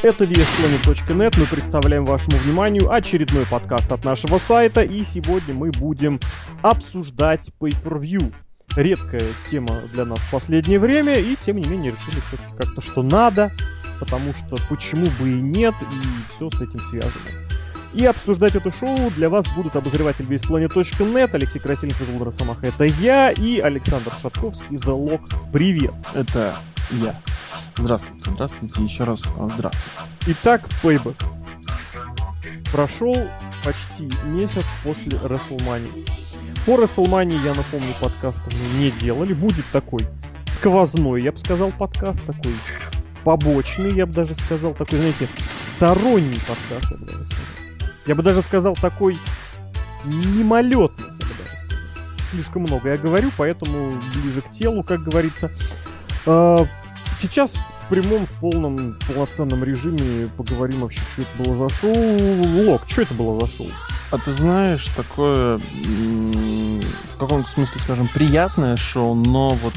Это VSPlanet.net. Мы представляем вашему вниманию очередной подкаст от нашего сайта. И сегодня мы будем обсуждать Pay-Per-View. Редкая тема для нас в последнее время. И тем не менее решили все-таки как-то, что надо. Потому что почему бы и нет. И все с этим связано. И обсуждать это шоу для вас будут обозреватель весьplanet.net, Алексей Красильников из Росомаха, это я, и Александр Шатковский, The Lock. Привет! Это я. Здравствуйте, здравствуйте, еще раз здравствуйте. Итак, Payback. Прошел почти месяц после WrestleMania. По WrestleMania, я напомню, подкаст мы не делали. Будет такой сквозной, я бы сказал, подкаст такой побочный, я бы даже сказал, такой, знаете, сторонний подкаст, я бы даже сказал. Я бы даже сказал, такой мимолетный, я бы даже сказал. Слишком много я говорю, поэтому ближе к телу, как говорится. А, сейчас в прямом, в полном, в полноценном режиме поговорим вообще, что это было за шоу. Лок, что это было за шоу? А ты знаешь, такое в каком-то смысле, скажем, приятное шоу, но вот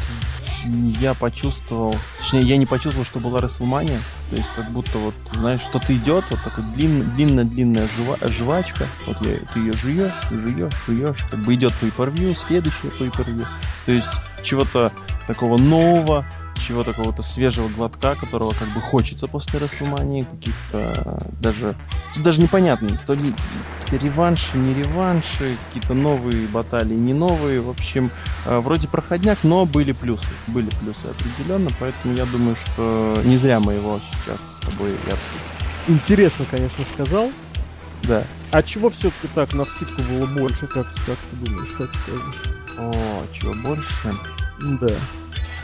я почувствовал, точнее, я не почувствовал, что была Расселмания. То есть как будто вот, знаешь, что-то идет, вот такая длинная-длинная жива, жвачка. Вот я, ты ее жуешь, жуешь, жуешь. Как бы идет pay-per-view, следующее pay-per-view. То есть чего-то такого нового, чего какого-то свежего глотка, которого как бы хочется после Расселмании, каких-то даже, даже непонятно, то ли какие-то реванши, не реванши, какие-то новые баталии, не новые, в общем, э, вроде проходняк, но были плюсы, были плюсы определенно, поэтому я думаю, что не зря мы его сейчас с тобой и обсудим. Интересно, конечно, сказал. Да. А чего все-таки так на скидку было больше, как, как ты думаешь, как скажешь? О, чего больше? Да.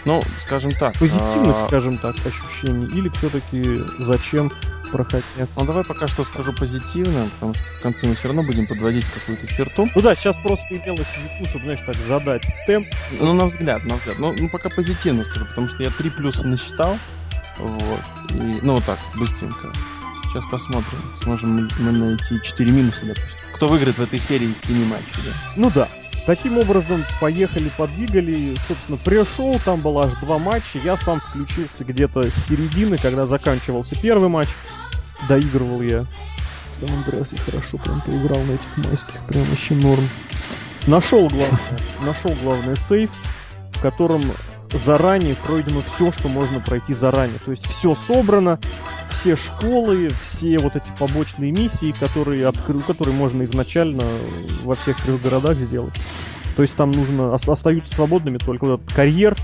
Ну, скажем так. Позитивных, а... скажем так, ощущений, или все-таки зачем проходить? Ну, давай пока что скажу позитивно, потому что в конце мы все равно будем подводить какую-то черту. Ну да, сейчас просто имелось в виду, чтобы, знаешь, так задать темп. Ну, на взгляд, на взгляд. Ну, ну пока позитивно скажу, потому что я три плюса насчитал. Вот. И, ну, вот так, быстренько. Сейчас посмотрим. Сможем мы найти 4 минуса, допустим. Кто выиграет в этой серии из 7 матчей, да? Ну да. Таким образом, поехали, подвигали. Собственно, пришел, там было аж два матча. Я сам включился где-то с середины, когда заканчивался первый матч. Доигрывал я в Сан-Андреасе хорошо, прям поиграл на этих майских, прям вообще норм. Нашел главное, нашел главное сейф, в котором заранее пройдено все, что можно пройти заранее. То есть все собрано, все школы, все вот эти побочные миссии, которые, откры... которые можно изначально во всех трех городах сделать. То есть там нужно остаются свободными только вот этот карьер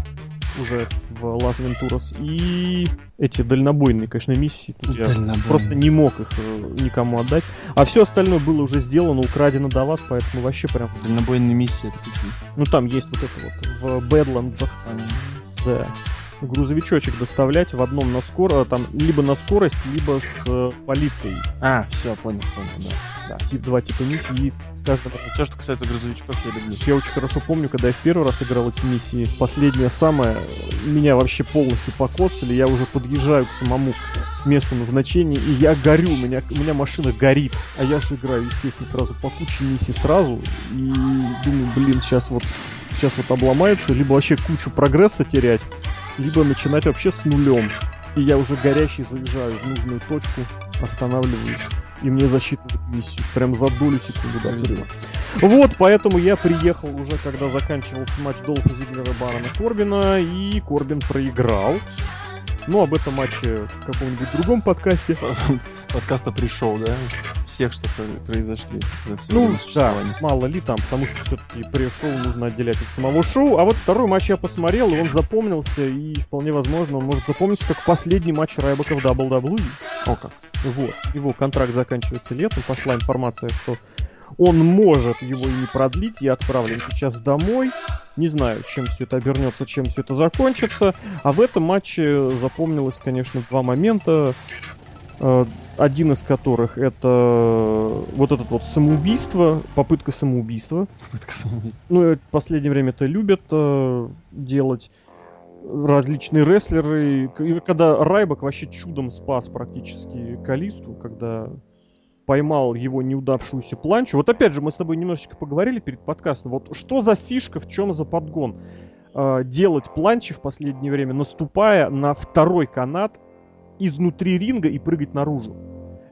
уже в Лас Вентурас и эти дальнобойные, конечно, миссии. Тут я просто не мог их э, никому отдать. А все остальное было уже сделано, украдено до вас, поэтому вообще прям... Дальнобойные миссии это какие? Ну там есть вот это вот в Бэдландсах. Да грузовичочек доставлять в одном на скорость, там, либо на скорость, либо с э, полицией. А, все, понял, понял, да. да. Тип, два типа миссии, и с каждым... Все, что касается грузовичков, я люблю. Я очень хорошо помню, когда я в первый раз играл эти миссии, последняя самая, меня вообще полностью покоцали, я уже подъезжаю к самому месту назначения, и я горю, у меня, у меня машина горит, а я же играю, естественно, сразу по куче миссий сразу, и думаю, блин, сейчас вот сейчас вот обломаются, либо вообще кучу прогресса терять, либо начинать вообще с нулем. И я уже горящий заезжаю в нужную точку, останавливаюсь, и мне засчитывают миссию. Прям за долю секунды до взрыва. Вот, поэтому я приехал уже, когда заканчивался матч Долфа Зиглера Барона Корбина, и Корбин проиграл. Ну, об этом матче в каком-нибудь другом подкасте. Подкаста пришел, да? Всех, что произошли за все Ну, да, мало ли там, потому что все-таки пришел, нужно отделять от самого шоу. А вот второй матч я посмотрел, и он запомнился, и вполне возможно, он может запомниться как последний матч Райбека в WWE. О как. Вот. Его контракт заканчивается летом, пошла информация, что он может его и не продлить. Я отправлен сейчас домой. Не знаю, чем все это обернется, чем все это закончится. А в этом матче запомнилось, конечно, два момента. Э, один из которых это вот этот вот самоубийство, попытка самоубийства. Попытка самоубийства. Ну, в последнее время это любят э, делать различные рестлеры. И когда Райбок вообще чудом спас практически Калисту, когда поймал его неудавшуюся планчу. Вот опять же, мы с тобой немножечко поговорили перед подкастом. Вот что за фишка, в чем за подгон? Э, делать планчи в последнее время, наступая на второй канат изнутри ринга и прыгать наружу.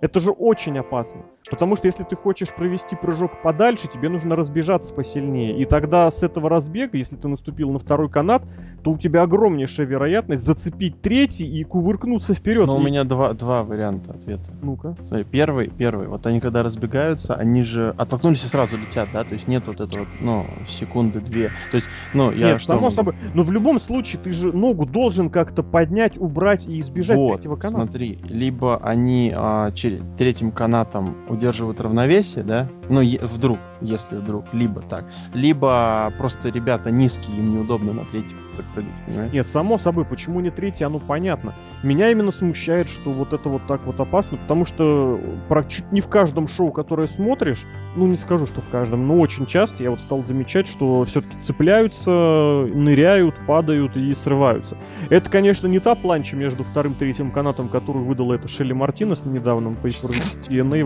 Это же очень опасно. Потому что если ты хочешь провести прыжок подальше, тебе нужно разбежаться посильнее. И тогда с этого разбега, если ты наступил на второй канат, то у тебя огромнейшая вероятность зацепить третий и кувыркнуться вперед. Но и... у меня два, два варианта ответа. Ну-ка. Смотри, первый, первый. Вот они когда разбегаются, они же оттолкнулись и сразу летят, да? То есть нет вот этого, ну, секунды-две. То есть, ну, я Нет, что... само собой. Но в любом случае ты же ногу должен как-то поднять, убрать и избежать вот, третьего каната. смотри, либо они а, через третьим канатом удерживают равновесие, да, ну, вдруг, если вдруг, либо так, либо просто ребята низкие, им неудобно на так прыгать, понимаешь? Нет, само собой, почему не третий, оно понятно. Меня именно смущает, что вот это вот так вот опасно, потому что про- чуть не в каждом шоу, которое смотришь, ну не скажу, что в каждом, но очень часто я вот стал замечать, что все-таки цепляются, ныряют, падают и срываются. Это, конечно, не та планча между вторым и третьим канатом, которую выдала это Шелли Мартинес на недавнем по TNA,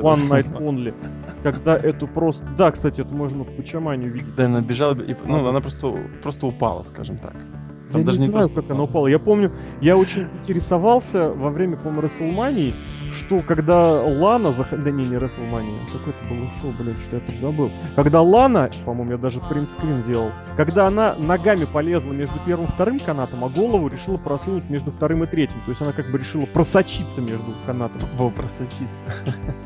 One Night Only. Когда это просто... Да, кстати, это можно в Почамане увидеть. Да, она бежала, и, ну, она просто, просто упала, скажем так. Там я даже не не знаю, просто как она упала. упала. Я помню, я очень интересовался во время, по-моему, Расселмании, что когда Лана заходила... Да не, не Расселмания. Какое это было шоу, блядь, что я тут забыл. Когда Лана, по-моему, я даже принтскрин делал, когда она ногами полезла между первым и вторым канатом, а голову решила просунуть между вторым и третьим. То есть она как бы решила просочиться между канатами. Во, просочиться.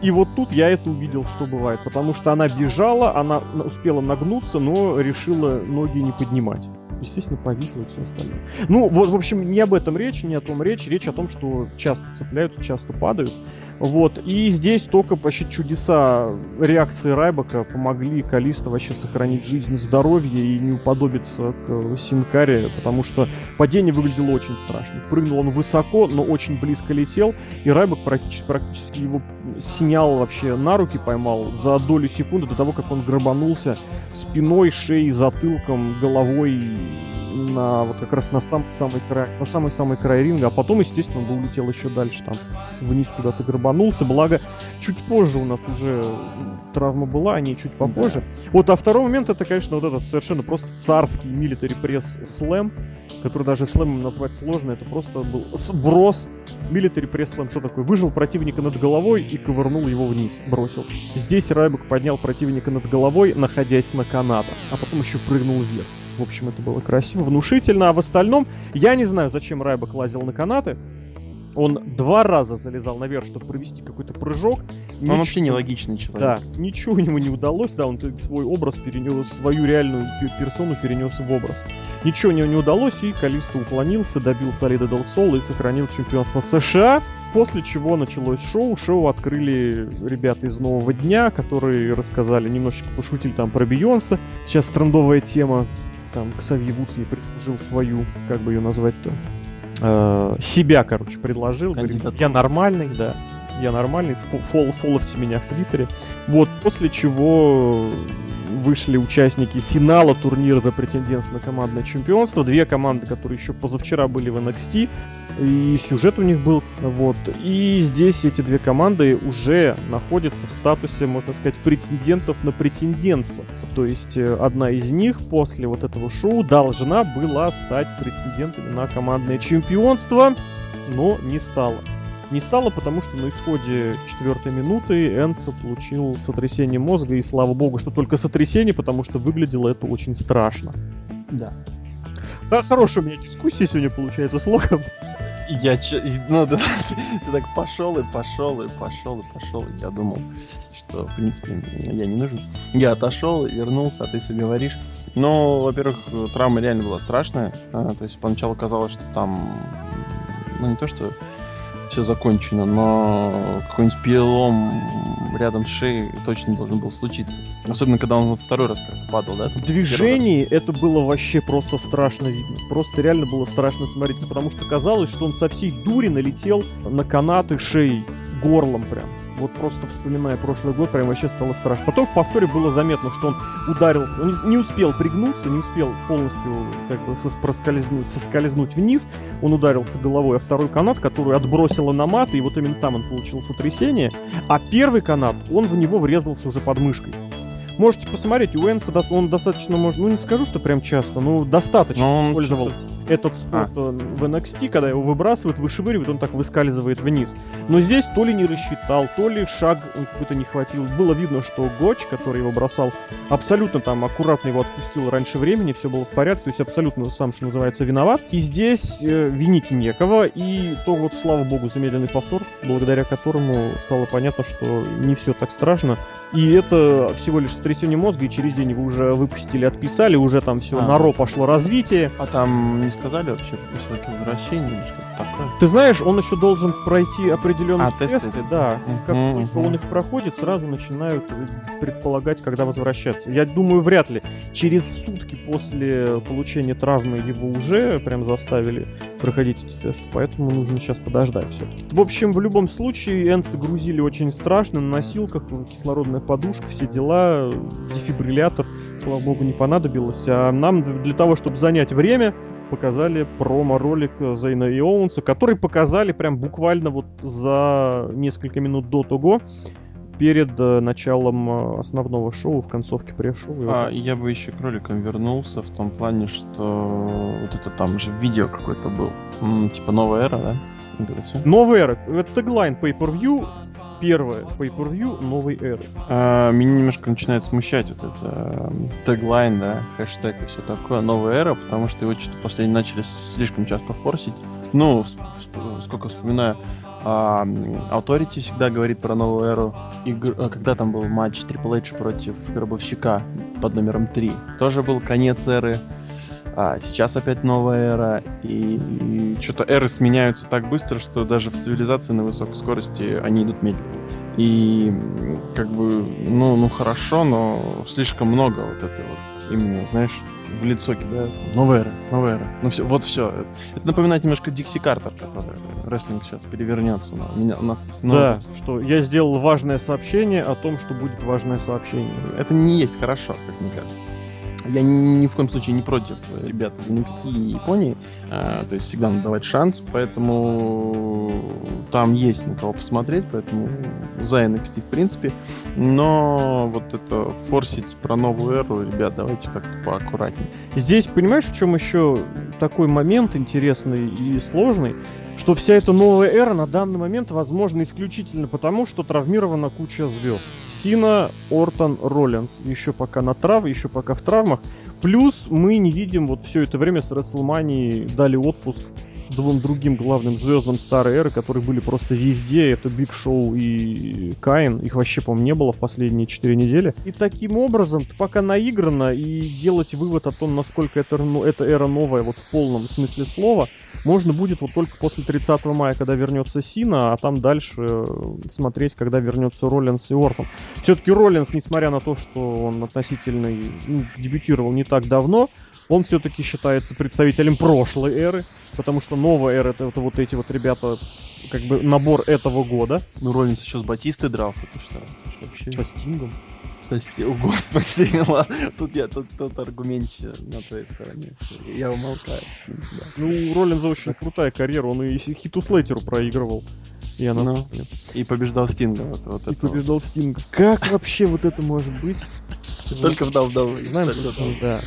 И вот тут я это увидел, что бывает. Потому что она бежала, она на- успела нагнуться, но решила ноги не поднимать. Естественно, повисла и все остальное. Ну, вот, в общем, не об этом речь, не о том речь. Речь о том, что часто цепляются, часто падают. Вот. И здесь только вообще чудеса реакции Райбака помогли Калиста вообще сохранить жизнь и здоровье и не уподобиться к Синкаре, потому что падение выглядело очень страшно. Прыгнул он высоко, но очень близко летел, и Райбак практически, практически его снял вообще на руки, поймал за долю секунды до того, как он грабанулся спиной, шеей, затылком, головой на вот как раз на сам самый край, на самый-самый край ринга, а потом, естественно, он бы улетел еще дальше там вниз куда-то грабанулся, благо чуть позже у нас уже травма была, а не чуть попозже. Вот, а второй момент это, конечно, вот этот совершенно просто царский милитари пресс слэм, который даже слэмом назвать сложно, это просто был сброс милитари пресс слэм. Что такое? Выжил противника над головой и ковырнул его вниз, бросил. Здесь Райбек поднял противника над головой, находясь на канатах, а потом еще прыгнул вверх. В общем, это было красиво, внушительно, а в остальном я не знаю, зачем Райбек лазил на канаты. Он два раза залезал наверх, чтобы провести какой-то прыжок. Он вообще нелогичный человек. Да, ничего ему не удалось, да, он свой образ перенес, свою реальную пе- персону перенес в образ. Ничего не, не удалось, и Калиста уклонился, добил Солида Дел Сол и сохранил чемпионство США. После чего началось шоу. Шоу открыли ребята из Нового Дня, которые рассказали, немножечко пошутили там про Бейонса. Сейчас трендовая тема. Там Ксавье Вудс не предложил свою, как бы ее назвать-то, э, себя, короче, предложил. Говорит, я нормальный, да. Я нормальный, фо- фол, фоловьте меня в Твиттере. Вот, после чего вышли участники финала турнира за претендентство на командное чемпионство. Две команды, которые еще позавчера были в NXT. И сюжет у них был. Вот. И здесь эти две команды уже находятся в статусе, можно сказать, претендентов на претендентство. То есть э, одна из них после вот этого шоу должна была стать претендентами на командное чемпионство, но не стала. Не стало, потому что на исходе четвертой минуты Энца получил сотрясение мозга, и слава богу, что только сотрясение, потому что выглядело это очень страшно. Да. Да, хорошая у меня дискуссия сегодня получается с Локом. Я че, ну да, ты так пошел и пошел и пошел и пошел. Я думал, что в принципе я не нужен. Я отошел и вернулся, а ты все говоришь. Ну, во-первых, травма реально была страшная. А, то есть поначалу казалось, что там, ну не то что все закончено, но какой-нибудь перелом рядом с шеей точно должен был случиться. Особенно, когда он вот второй раз как-то падал, да? В движении это было вообще просто страшно видно. Просто реально было страшно смотреть, потому что казалось, что он со всей дури налетел на канаты шеи, горлом прям. Вот просто вспоминая прошлый год, прям вообще стало страшно. Потом в повторе было заметно, что он ударился, он не, успел пригнуться, не успел полностью как бы сос- проскользнуть, соскользнуть вниз. Он ударился головой о второй канат, который отбросило на мат, и вот именно там он получил сотрясение. А первый канат, он в него врезался уже под мышкой. Можете посмотреть, у Энса он достаточно, может, ну не скажу, что прям часто, но достаточно Но он использовал. Этот спорт а. в NXT, когда его выбрасывают, вышвыривают, он так выскальзывает вниз. Но здесь то ли не рассчитал, то ли шаг какой-то не хватил. Было видно, что Гоч, который его бросал, абсолютно там аккуратно его отпустил раньше времени, все было в порядке, то есть абсолютно сам, что называется, виноват. И здесь э, винить некого, и то вот, слава богу, замедленный повтор, благодаря которому стало понятно, что не все так страшно. И это всего лишь сотрясение мозга, и через день его уже выпустили, отписали, уже там все а. на ро пошло развитие. А там не сказали вообще сроки возвращения или что-то? Ты знаешь, он еще должен пройти определенные а, тесты, тесты, да. Mm-hmm. Как только он их проходит, сразу начинают предполагать, когда возвращаться. Я думаю, вряд ли. Через сутки после получения травмы его уже прям заставили проходить эти тесты, поэтому нужно сейчас подождать все-таки. В общем, в любом случае, Энцы грузили очень страшно на носилках, кислородная подушка, все дела, дефибриллятор, слава богу, не понадобилось. А нам для того, чтобы занять время, показали промо-ролик Зейна и Оуэнса, который показали прям буквально вот за несколько минут до того, перед э, началом э, основного шоу, в концовке пресс-шоу. А, я бы еще к роликам вернулся в том плане, что вот это там же видео какое-то был. М, типа новая эра, да? Новая эра. Это теглайн Pay-Per-View первое pay-per-view новой эры. А, меня немножко начинает смущать вот это теглайн, да, хэштег и все такое, новая эра, потому что его что-то последние начали слишком часто форсить. Ну, сколько вспоминаю, а, Authority всегда говорит про новую эру. И а, когда там был матч Triple H против Гробовщика под номером 3, тоже был конец эры. А сейчас опять новая эра, и, и что-то эры сменяются так быстро, что даже в цивилизации на высокой скорости они идут медленно. И как бы, ну, ну хорошо, но слишком много вот это вот именно, знаешь, в лицо кидают. Новая эра, новая эра. Ну все, вот все. Это напоминает немножко Дикси Картер, который рестлинг сейчас перевернется. У, меня, у нас новое. Да, что я сделал важное сообщение о том, что будет важное сообщение. Это не есть хорошо, как мне кажется. Я ни, ни в коем случае не против ребят из NXT и Японии, а, то есть всегда надо давать шанс, поэтому там есть на кого посмотреть, поэтому за NXT в принципе, но вот это форсить про новую эру, ребят, давайте как-то поаккуратнее. Здесь, понимаешь, в чем еще такой момент интересный и сложный? что вся эта новая эра на данный момент возможна исключительно потому, что травмирована куча звезд. Сина, Ортон, Роллинс. Еще пока на трав, еще пока в травмах. Плюс мы не видим вот все это время с Расселманией дали отпуск двум другим главным звездам старой эры, которые были просто везде. Это Биг Шоу и Каин. Их вообще, по-моему, не было в последние четыре недели. И таким образом, пока наиграно, и делать вывод о том, насколько это, ну, эта эра новая, вот в полном смысле слова, можно будет вот только после 30 мая, когда вернется Сина, а там дальше э, смотреть, когда вернется Роллинс и Ортон. Все-таки Роллинс, несмотря на то, что он относительно ну, дебютировал не так давно, он все-таки считается представителем прошлой эры, потому что новая эра это, это вот эти вот ребята, как бы набор этого года. Ну, Роллинс еще с Батистой дрался, ты что? Ты что вообще... Со Стингом. Со Стингом, господи, тут я, тут тот аргумент на твоей стороне. Я умолкаю, Стинг, да. Ну, у Роллинза очень крутая карьера, он и Хиту Слейтеру проигрывал. Я ну, и побеждал Стинга. Вот, вот и побеждал вот. Стинга. Как вообще вот это может быть? Только в дав Знаем, да.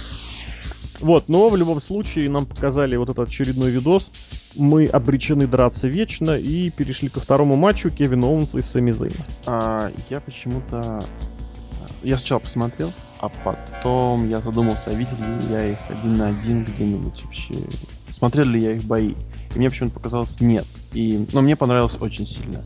Вот, но в любом случае нам показали вот этот очередной видос. Мы обречены драться вечно и перешли ко второму матчу Кевина Оуэнса и Сами Зейна. А, я почему-то... Я сначала посмотрел, а потом я задумался, а видел ли я их один на один где-нибудь вообще. Смотрел ли я их бои. И мне почему-то показалось нет. И... Но мне понравилось очень сильно.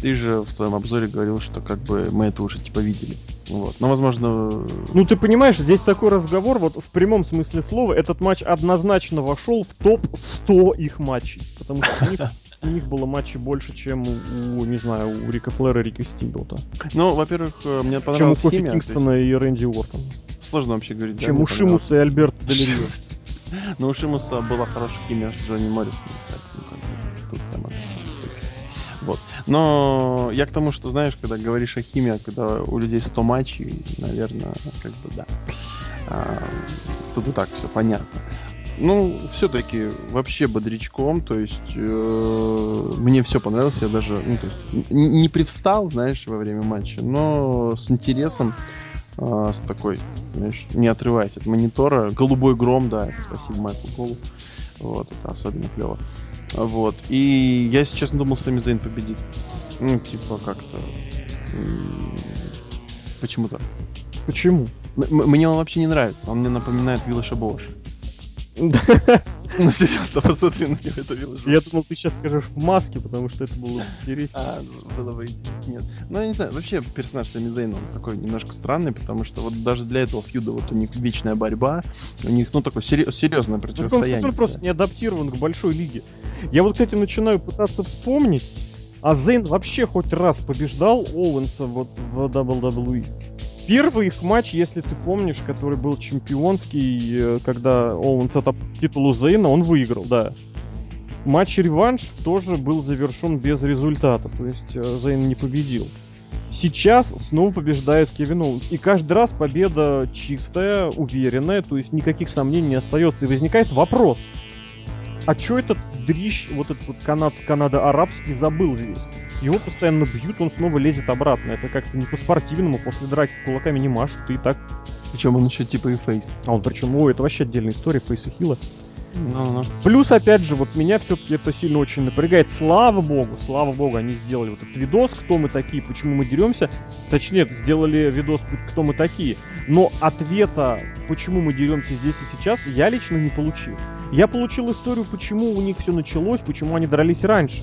Ты же в своем обзоре говорил, что как бы мы это уже типа видели. Вот. Но, возможно... Ну, ты понимаешь, здесь такой разговор, вот в прямом смысле слова, этот матч однозначно вошел в топ-100 их матчей. Потому что у них, у них было матчей больше, чем у, не знаю, у Рика Флера и Рика Стимблта. Ну, во-первых, э, мне понравилась Чем у Кофи Кингстона есть... и Рэнди Уортона. Сложно вообще говорить. Чем да, у Шимуса и Альберта Делирио. Но у Шимуса была хорошая химия с Джонни Моррисом. Тут могу вот. Но я к тому, что, знаешь, когда говоришь о химии, когда у людей 100 матчей, наверное, как бы да. А, тут и так все понятно. Ну, все-таки вообще бодрячком, то есть э, мне все понравилось, я даже ну, то есть, не, привстал, знаешь, во время матча, но с интересом, э, с такой, знаешь, не отрываясь от монитора. Голубой гром, да, спасибо Майклу Голу. Вот, это особенно клево. Вот. И я, честно, думал, Сами Зейн победит. Ну, типа, как-то... Почему-то. Почему? М- мне он вообще не нравится. Он мне напоминает Виллаша Бош. Ну, серьезно, посмотри на него, это Виллаж Я думал, ты сейчас скажешь в маске, потому что это было интереснее. А, было бы интереснее. Нет. Ну, я не знаю, вообще персонаж Сами Зейна, он такой немножко странный, потому что вот даже для этого фьюда вот у них вечная борьба, у них, ну, такое серьезное Ну, противостояние. Он просто не адаптирован к большой лиге. Я вот, кстати, начинаю пытаться вспомнить, а Зейн вообще хоть раз побеждал Оуэнса вот в WWE? Первый их матч, если ты помнишь, который был чемпионский, э, когда Оуэнс от титулу Зейна, он выиграл, да. Матч-реванш тоже был завершен без результата, то есть э, Зейн не победил. Сейчас снова побеждает Кевин Оуэнс. И каждый раз победа чистая, уверенная, то есть никаких сомнений не остается. И возникает вопрос, а чё этот дрищ, вот этот вот канад, Канада-арабский забыл здесь? Его постоянно бьют, он снова лезет обратно. Это как-то не по-спортивному, после драки кулаками не машут, и так... Причем он еще типа и фейс. А он причем, ой, это вообще отдельная история, фейса хила. Ну, ну. Плюс, опять же, вот меня все-таки это сильно очень напрягает. Слава богу, слава богу, они сделали вот этот видос, кто мы такие, почему мы деремся. Точнее, сделали видос, кто мы такие. Но ответа, почему мы деремся здесь и сейчас, я лично не получил. Я получил историю, почему у них все началось, почему они дрались раньше.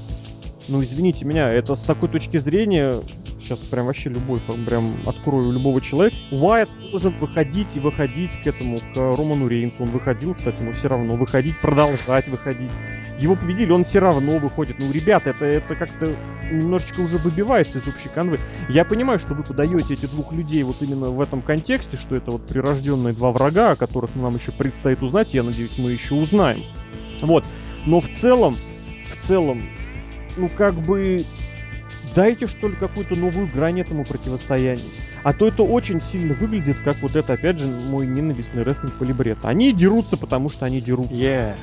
Ну, извините меня, это с такой точки зрения, сейчас прям вообще любой, прям открою любого человека, Уайт должен выходить и выходить к этому, к Роману Рейнсу. Он выходил, кстати, но все равно выходить, продолжать выходить. Его победили, он все равно выходит. Ну, ребята, это, это как-то немножечко уже выбивается из общей канвы. Я понимаю, что вы подаете этих двух людей вот именно в этом контексте, что это вот прирожденные два врага, о которых нам еще предстоит узнать, я надеюсь, мы еще узнаем. Вот. Но в целом, в целом, ну как бы дайте что ли какую-то новую грань этому противостоянию. А то это очень сильно выглядит, как вот это, опять же, мой ненавистный рестлинг полибред. Они дерутся, потому что они дерутся. Yeah.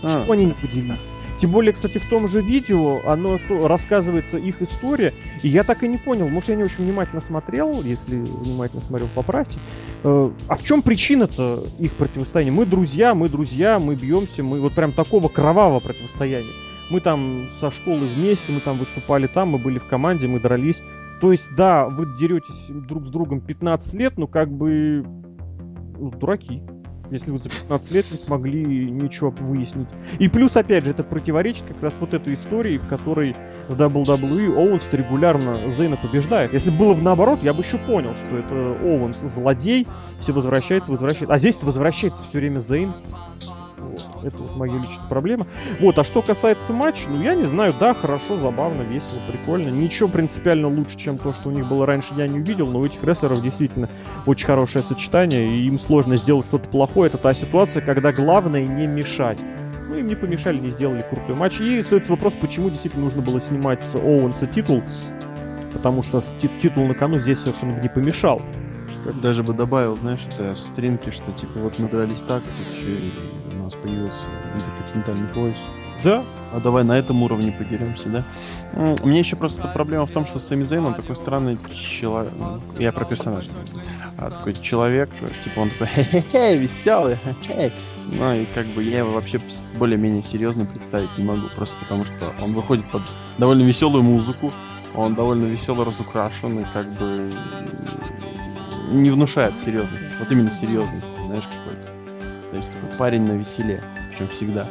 Что а. они не поделили? Тем более, кстати, в том же видео оно рассказывается их история, и я так и не понял, может, я не очень внимательно смотрел, если внимательно смотрел, поправьте. Э, а в чем причина-то их противостояния? Мы друзья, мы друзья, мы бьемся, мы вот прям такого кровавого противостояния. Мы там со школы вместе, мы там выступали там, мы были в команде, мы дрались. То есть, да, вы деретесь друг с другом 15 лет, но как бы ну, дураки если вы за 15 лет не смогли ничего выяснить. И плюс, опять же, это противоречит как раз вот этой истории, в которой в WWE Оуэнс регулярно Зейна побеждает. Если было бы наоборот, я бы еще понял, что это Оуэнс злодей, все возвращается, возвращается. А здесь возвращается все время Зейн. Это вот моя личная проблема. Вот, а что касается матча, ну я не знаю, да, хорошо, забавно, весело, прикольно. Ничего принципиально лучше, чем то, что у них было раньше, я не увидел, но у этих рестлеров действительно очень хорошее сочетание, и им сложно сделать что-то плохое. Это та ситуация, когда главное не мешать. Ну, им не помешали, не сделали крутой матч. И стоит вопрос, почему действительно нужно было снимать с Оуэнса титул, потому что титул на кону здесь совершенно не помешал. Даже бы добавил, знаешь, это стринки, что типа вот мы дрались так, а тут нас появился интерконтинентальный пояс. Да. А давай на этом уровне подеремся, да? У меня еще просто проблема в том, что Сами Зейн, он такой странный человек. Я про персонажа. А такой человек, типа он такой хе-хе-хе, веселый, хе-хе. Ну и как бы я его вообще более-менее серьезно представить не могу, просто потому что он выходит под довольно веселую музыку, он довольно весело разукрашен и как бы не внушает серьезности. Вот именно серьезности, знаешь, какой-то. То есть такой парень на веселе, причем всегда.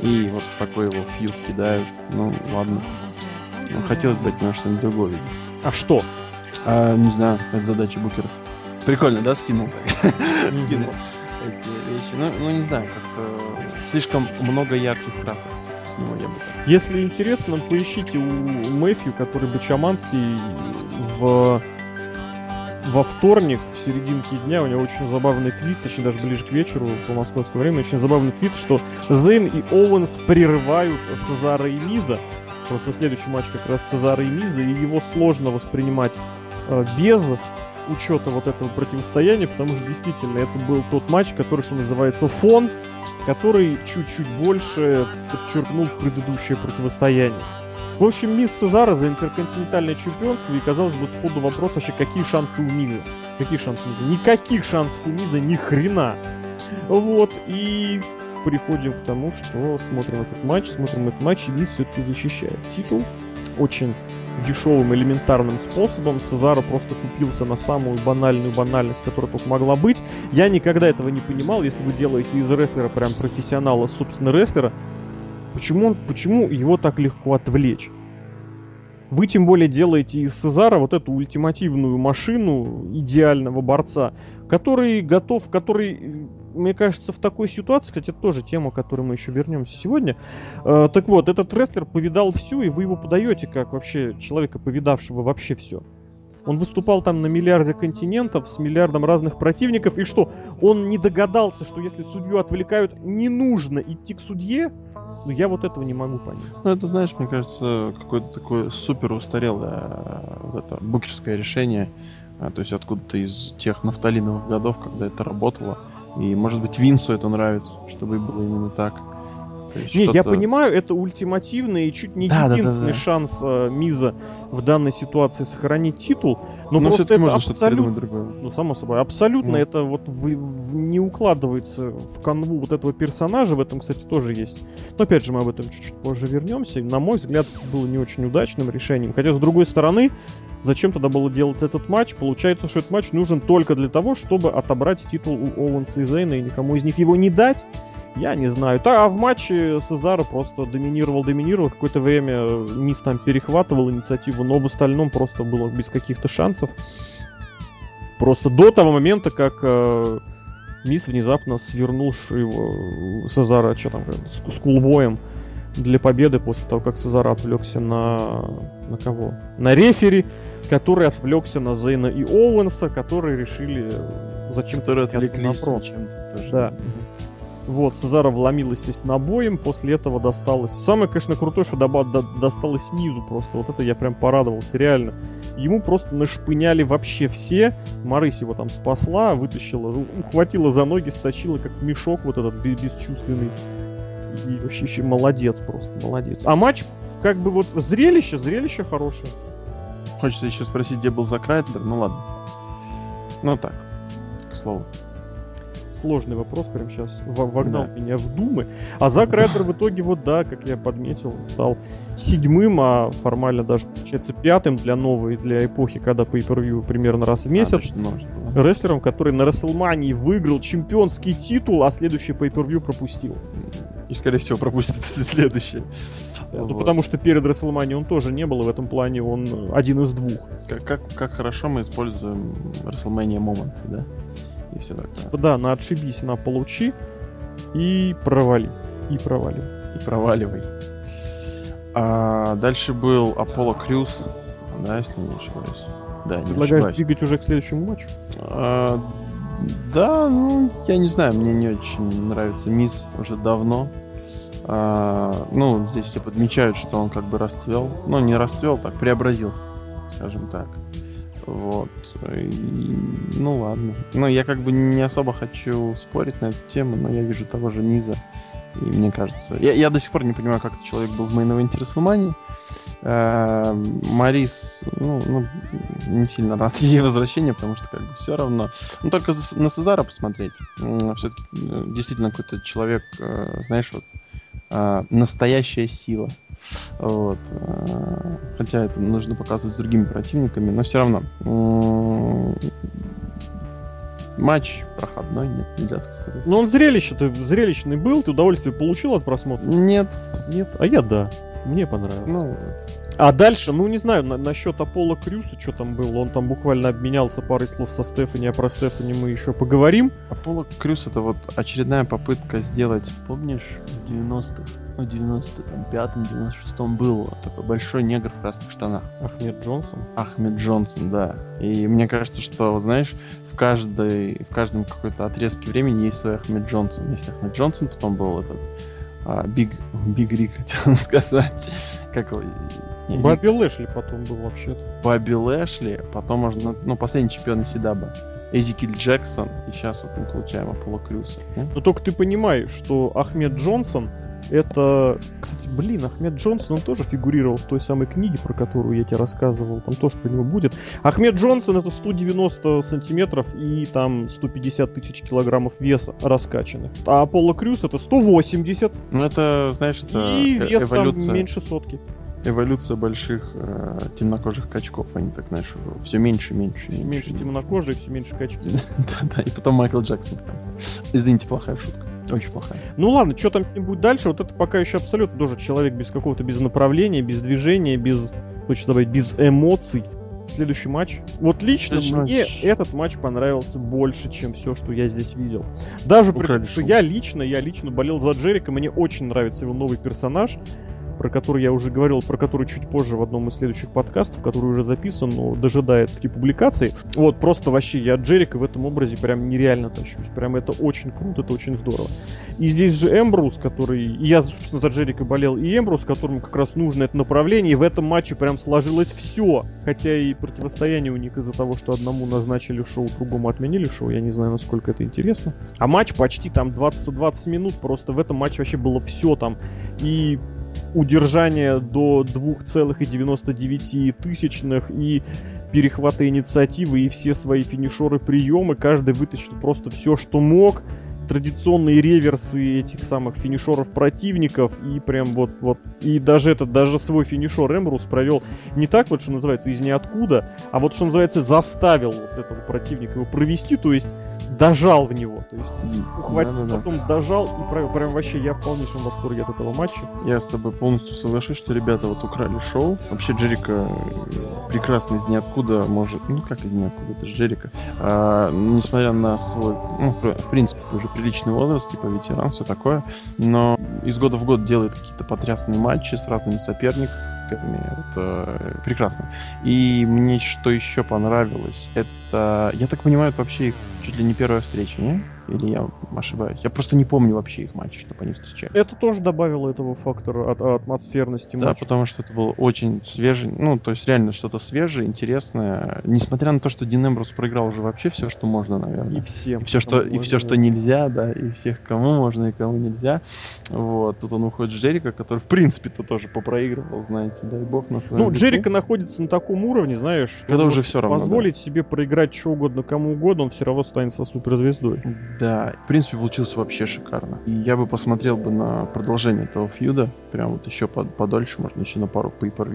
И вот в такой его фьюд кидают. Ну, ладно. Ну, хотелось бы от него что-нибудь другое видеть. А что? А, не знаю, это задача букеров. Прикольно, да, скинул так? Скинул эти вещи. Ну, ну, не знаю, как-то слишком много ярких красок. Ну, я бы так Если интересно, поищите у Мэфью, который Бачаманский в во вторник, в серединке дня, у него очень забавный твит, точнее даже ближе к вечеру по московскому времени, очень забавный твит, что Зейн и Оуэнс прерывают Сезара и Миза. Просто следующий матч как раз Сезара и Миза, и его сложно воспринимать э, без учета вот этого противостояния, потому что действительно это был тот матч, который, что называется, фон, который чуть-чуть больше подчеркнул предыдущее противостояние. В общем, мисс Сезара за интерконтинентальное чемпионство, и казалось бы, сходу вопрос вообще, какие шансы у Миза? Какие шансы у Миза? Никаких шансов у Миза, ни хрена. Вот, и приходим к тому, что смотрим этот матч, смотрим этот матч, и Мисс все-таки защищает титул. Очень дешевым, элементарным способом. Сезаро просто купился на самую банальную банальность, которая тут могла быть. Я никогда этого не понимал, если вы делаете из рестлера прям профессионала, собственно, рестлера, почему, он, почему его так легко отвлечь? Вы тем более делаете из Сезара вот эту ультимативную машину идеального борца, который готов, который, мне кажется, в такой ситуации, кстати, это тоже тема, к которой мы еще вернемся сегодня. Э, так вот, этот рестлер повидал всю, и вы его подаете как вообще человека, повидавшего вообще все. Он выступал там на миллиарде континентов с миллиардом разных противников, и что? Он не догадался, что если судью отвлекают, не нужно идти к судье, ну, я вот этого не могу понять. Ну, это, знаешь, мне кажется, какое-то такое супер устарелое э, вот это букерское решение. А, то есть откуда-то из тех нафталиновых годов, когда это работало. И, может быть, Винсу это нравится, чтобы было именно так. Не, я понимаю, это ультимативный и чуть не да, единственный да, да, да. шанс э, Миза в данной ситуации сохранить титул. Но, но просто это абсолютно, ну само собой, абсолютно ну. это вот в, в, не укладывается в канву вот этого персонажа. В этом, кстати, тоже есть. Но опять же мы об этом чуть-чуть позже вернемся. На мой взгляд, было не очень удачным решением. Хотя с другой стороны, зачем тогда было делать этот матч? Получается, что этот матч нужен только для того, чтобы отобрать титул у Оуэнса и Зейна и никому из них его не дать. Я не знаю. Да, а в матче Сезаро просто доминировал, доминировал. Какое-то время Мисс там перехватывал инициативу, но в остальном просто было без каких-то шансов. Просто до того момента, как э, Мисс внезапно свернул его Сезара, что там, с, с кулбоем для победы после того, как Сезара отвлекся на... на кого? На рефери, который отвлекся на Зейна и Оуэнса, которые решили зачем-то которые отвлеклись на. Чем-то Да. Вот, Сезара вломилась, естественно, обоим, после этого досталось... Самое, конечно, крутое, что до, до, досталось низу просто, вот это я прям порадовался, реально. Ему просто нашпыняли вообще все, Марысь его там спасла, вытащила, ухватила за ноги, стащила как мешок вот этот бесчувственный. И вообще еще молодец просто, молодец. А матч, как бы вот зрелище, зрелище хорошее. Хочется еще спросить, где был Зак Райдлер, ну ладно. Ну так, к слову сложный вопрос, прям сейчас вогнал да. меня в думы. А Зак Райдер в итоге, вот да, как я подметил, стал седьмым, а формально даже, получается, пятым для новой, для эпохи, когда по per примерно раз в месяц. А, точно, Рестлером, который на Расселмании выиграл чемпионский титул, а следующий по per пропустил. И, скорее всего, пропустит следующий. Да, вот. Ну, потому что перед Расселмани он тоже не был, и в этом плане он один из двух. Как, как, как хорошо мы используем Расселмания моменты, да? И все такое. Типа, да, на отшибись, на получи и провали. И провали. И проваливай. А дальше был Аполло Крюс, да, если не ошибаюсь. Да, не Предлагаешь ошибаюсь. двигать уже к следующему матчу? А, да, ну, я не знаю, мне не очень нравится Мисс уже давно. А, ну, здесь все подмечают, что он как бы расцвел. Ну, не расцвел, так, преобразился, скажем так. Вот. И, ну ладно. Ну, я как бы не особо хочу спорить на эту тему, но я вижу того же Миза. И мне кажется... Я, я до сих пор не понимаю, как этот человек был в мейн-эвенте Расселмании. Э, Марис, ну, ну, не сильно рад ее возвращению, потому что как бы все равно. Ну, только на Сезара посмотреть. Все-таки э, действительно какой-то человек, э, знаешь, вот настоящая сила. Вот. Э, хотя это нужно показывать с другими противниками, но все равно. Матч проходной, нет, нельзя так сказать. Ну он зрелище, ты зрелищный был, ты удовольствие получил от просмотра? Нет. Нет? А я да. Мне понравилось. Ну, а дальше, ну не знаю, на, насчет Аполло Крюса, что там было, он там буквально обменялся парой слов со Стефани, а про Стефани мы еще поговорим. Аполло Крюс это вот очередная попытка сделать, помнишь, в 90-х, ну 95-м, 96-м был такой большой негр в красных штанах. Ахмед Джонсон? Ахмед Джонсон, да. И мне кажется, что, вот, знаешь, в, каждой, в каждом какой-то отрезке времени есть свой Ахмед Джонсон. Есть Ахмед Джонсон, потом был этот Биг, Биг Рик, хотел сказать. Как его? Бобби Лэшли потом был вообще-то. Бобби Лэшли, потом можно, ну, последний чемпион ECW. Эзикиль Джексон, и сейчас вот мы получаем Аполло Крюса. Но только ты понимаешь, что Ахмед Джонсон Это, кстати, блин, Ахмед Джонсон, он тоже фигурировал в той самой книге, про которую я тебе рассказывал. Там тоже про него будет. Ахмед Джонсон это 190 сантиметров и там 150 тысяч килограммов веса раскачанных. А Аполло Крюс это 180. Ну это, знаешь, это и э- вес эволюция. там меньше сотки. Эволюция больших э, темнокожих качков. Они так, знаешь, все меньше, меньше, Все меньше темнокожих, все меньше качки. Да-да, и потом Майкл Джексон. Извините, плохая шутка. Очень плохая. Ну ладно, что там с ним будет дальше, вот это пока еще абсолютно тоже человек без какого-то, без направления, без движения, без, хочется добавить, без эмоций. Следующий матч. Вот лично Следующий мне матч. этот матч понравился больше, чем все, что я здесь видел. Даже при том, что я лично, я лично болел за Джерика, мне очень нравится его новый персонаж, про который я уже говорил, про который чуть позже в одном из следующих подкастов, который уже записан, но дожидается публикации. Вот, просто вообще я Джерика в этом образе прям нереально тащусь. Прям это очень круто, это очень здорово. И здесь же Эмбрус, который... Я, собственно, за Джерика болел, и Эмбрус, которому как раз нужно это направление, и в этом матче прям сложилось все. Хотя и противостояние у них из-за того, что одному назначили шоу, другому отменили шоу, я не знаю, насколько это интересно. А матч почти там 20-20 минут, просто в этом матче вообще было все там. И удержание до 2,99 тысячных и перехваты инициативы и все свои финишеры приемы. Каждый вытащил просто все, что мог. Традиционные реверсы этих самых финишеров противников. И прям вот, вот. И даже этот, даже свой финишер Эмбрус провел не так вот, что называется, из ниоткуда, а вот, что называется, заставил вот этого противника его провести, то есть дожал в него. То есть ухватил, Да-да-да. потом дожал и провел. Прям вообще я в полнейшем восторге от этого матча. Я с тобой полностью соглашусь, что ребята вот украли шоу. Вообще Джерика э, прекрасно из ниоткуда может... Ну, как из ниоткуда, это же Джерика. А, несмотря на свой, ну, в принципе, уже приличный возраст, типа ветеран, все такое, но из года в год делает какие-то потрясные матчи с разными соперниками. Вот, э, прекрасно. И мне что еще понравилось, это... Я так понимаю, это вообще их чуть ли не первая встреча, не? Или я ошибаюсь? Я просто не помню вообще их матчи, чтобы они встречались. Это тоже добавило этого фактора от, атмосферности Да, матча. потому что это было очень свежий, ну, то есть реально что-то свежее, интересное. Несмотря на то, что Дин Эмбрус проиграл уже вообще все, что можно, наверное. И всем. И все, что, и все, что нельзя, да, и всех, кому можно и кому нельзя. Вот, тут он уходит с Джерика, который, в принципе-то, тоже попроигрывал, знаете, дай бог, на своем Ну, веку. Джерика находится на таком уровне, знаешь, что Когда уже всё равно, позволить себе проиграть что угодно кому угодно, он все равно останется суперзвездой. Да, в принципе, получилось вообще шикарно. И я бы посмотрел бы на продолжение этого фьюда, прям вот еще под- подольше, можно еще на пару pay per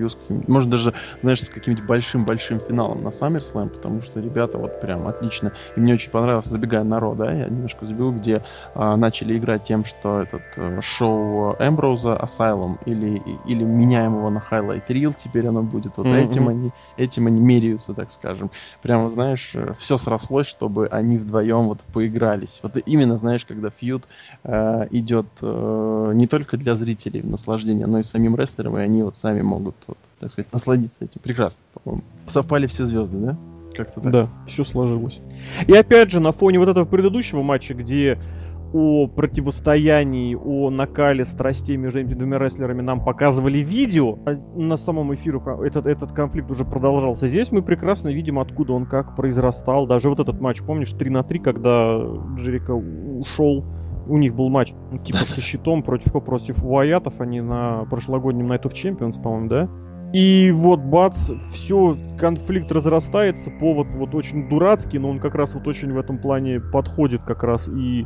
может даже, знаешь, с каким-нибудь большим-большим финалом на SummerSlam, потому что ребята вот прям отлично. И мне очень понравилось, забегая на Ро, да, я немножко забегу, где а, начали играть тем, что этот э, шоу Эмброуза Asylum или, или меняем его на Highlight Reel, теперь оно будет вот Мгм. этим они, этим они меряются, так скажем прямо, знаешь, все срослось, чтобы они вдвоем вот поигрались. Вот именно, знаешь, когда фьюд э, идет э, не только для зрителей наслаждения, но и самим рестлерам, и они вот сами могут, вот, так сказать, насладиться этим. Прекрасно, по-моему. Совпали все звезды, да? Как-то так. Да, все сложилось. И опять же, на фоне вот этого предыдущего матча, где о противостоянии, о накале страстей между этими двумя рестлерами нам показывали видео, а на самом эфире этот, этот конфликт уже продолжался. Здесь мы прекрасно видим, откуда он как произрастал. Даже вот этот матч, помнишь, 3 на 3, когда Джерика ушел у них был матч ну, типа со щитом против против Уайатов, они на прошлогоднем Night of Champions, по-моему, да? И вот бац, все, конфликт разрастается, повод вот очень дурацкий, но он как раз вот очень в этом плане подходит как раз и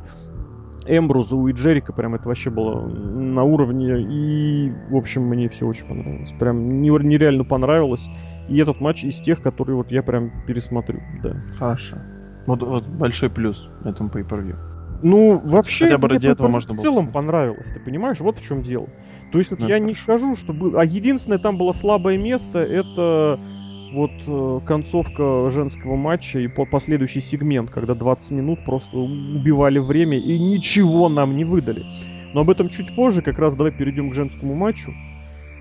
Эмбрузу и Джерика, прям это вообще было на уровне, и, в общем, мне все очень понравилось. Прям не- нереально понравилось. И этот матч из тех, которые вот я прям пересмотрю, да. Хорошо. Вот, вот большой плюс этому pay-per-view. Ну, вообще, Хотя бы ради этого это можно в было целом посмотреть. понравилось, ты понимаешь? Вот в чем дело. То есть вот Ну, я это не хорошо. скажу, что было... А единственное там было слабое место, это вот э, концовка женского матча и по последующий сегмент, когда 20 минут просто убивали время и ничего нам не выдали. Но об этом чуть позже, как раз давай перейдем к женскому матчу,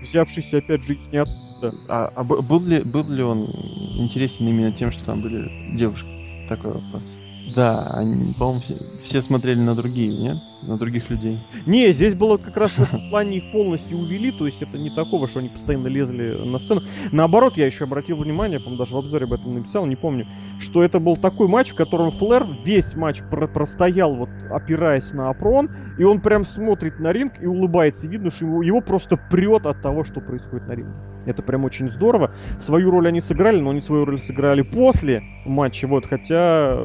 взявшийся опять же из ниоткуда. А, а был, ли, был ли он интересен именно тем, что там были девушки? Такой вопрос. Да, они, по-моему, все, все смотрели на другие, нет? На других людей. Не, здесь было как раз в этом плане их полностью увели, то есть это не такого, что они постоянно лезли на сцену. Наоборот, я еще обратил внимание, по-моему, даже в обзоре об этом написал, не помню, что это был такой матч, в котором Флэр весь матч про простоял, вот опираясь на опрон, и он прям смотрит на ринг и улыбается. Видно, что его, его просто прет от того, что происходит на ринге. Это прям очень здорово. Свою роль они сыграли, но они свою роль сыграли после матча, вот, хотя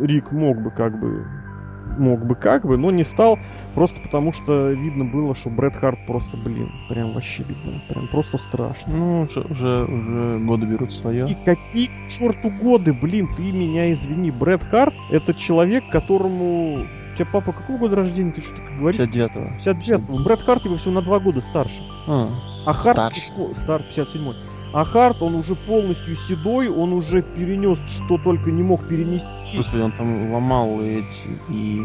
Рик мог бы как бы мог бы как бы, но не стал, просто потому что видно было, что Брэд Харт просто, блин, прям вообще видно, прям просто страшно. Ну, уже, уже, уже годы берут свое. И какие к черту годы, блин, ты меня извини, Брэд Харт это человек, которому у тебя папа какого года рождения, ты что-то говоришь? 59-го. 59-го. Брэд Харт его всего на два года старше. А, А Харт... Старше. Старт 57-й. А Харт, он уже полностью седой, он уже перенес, что только не мог перенести. господи, он там ломал эти и...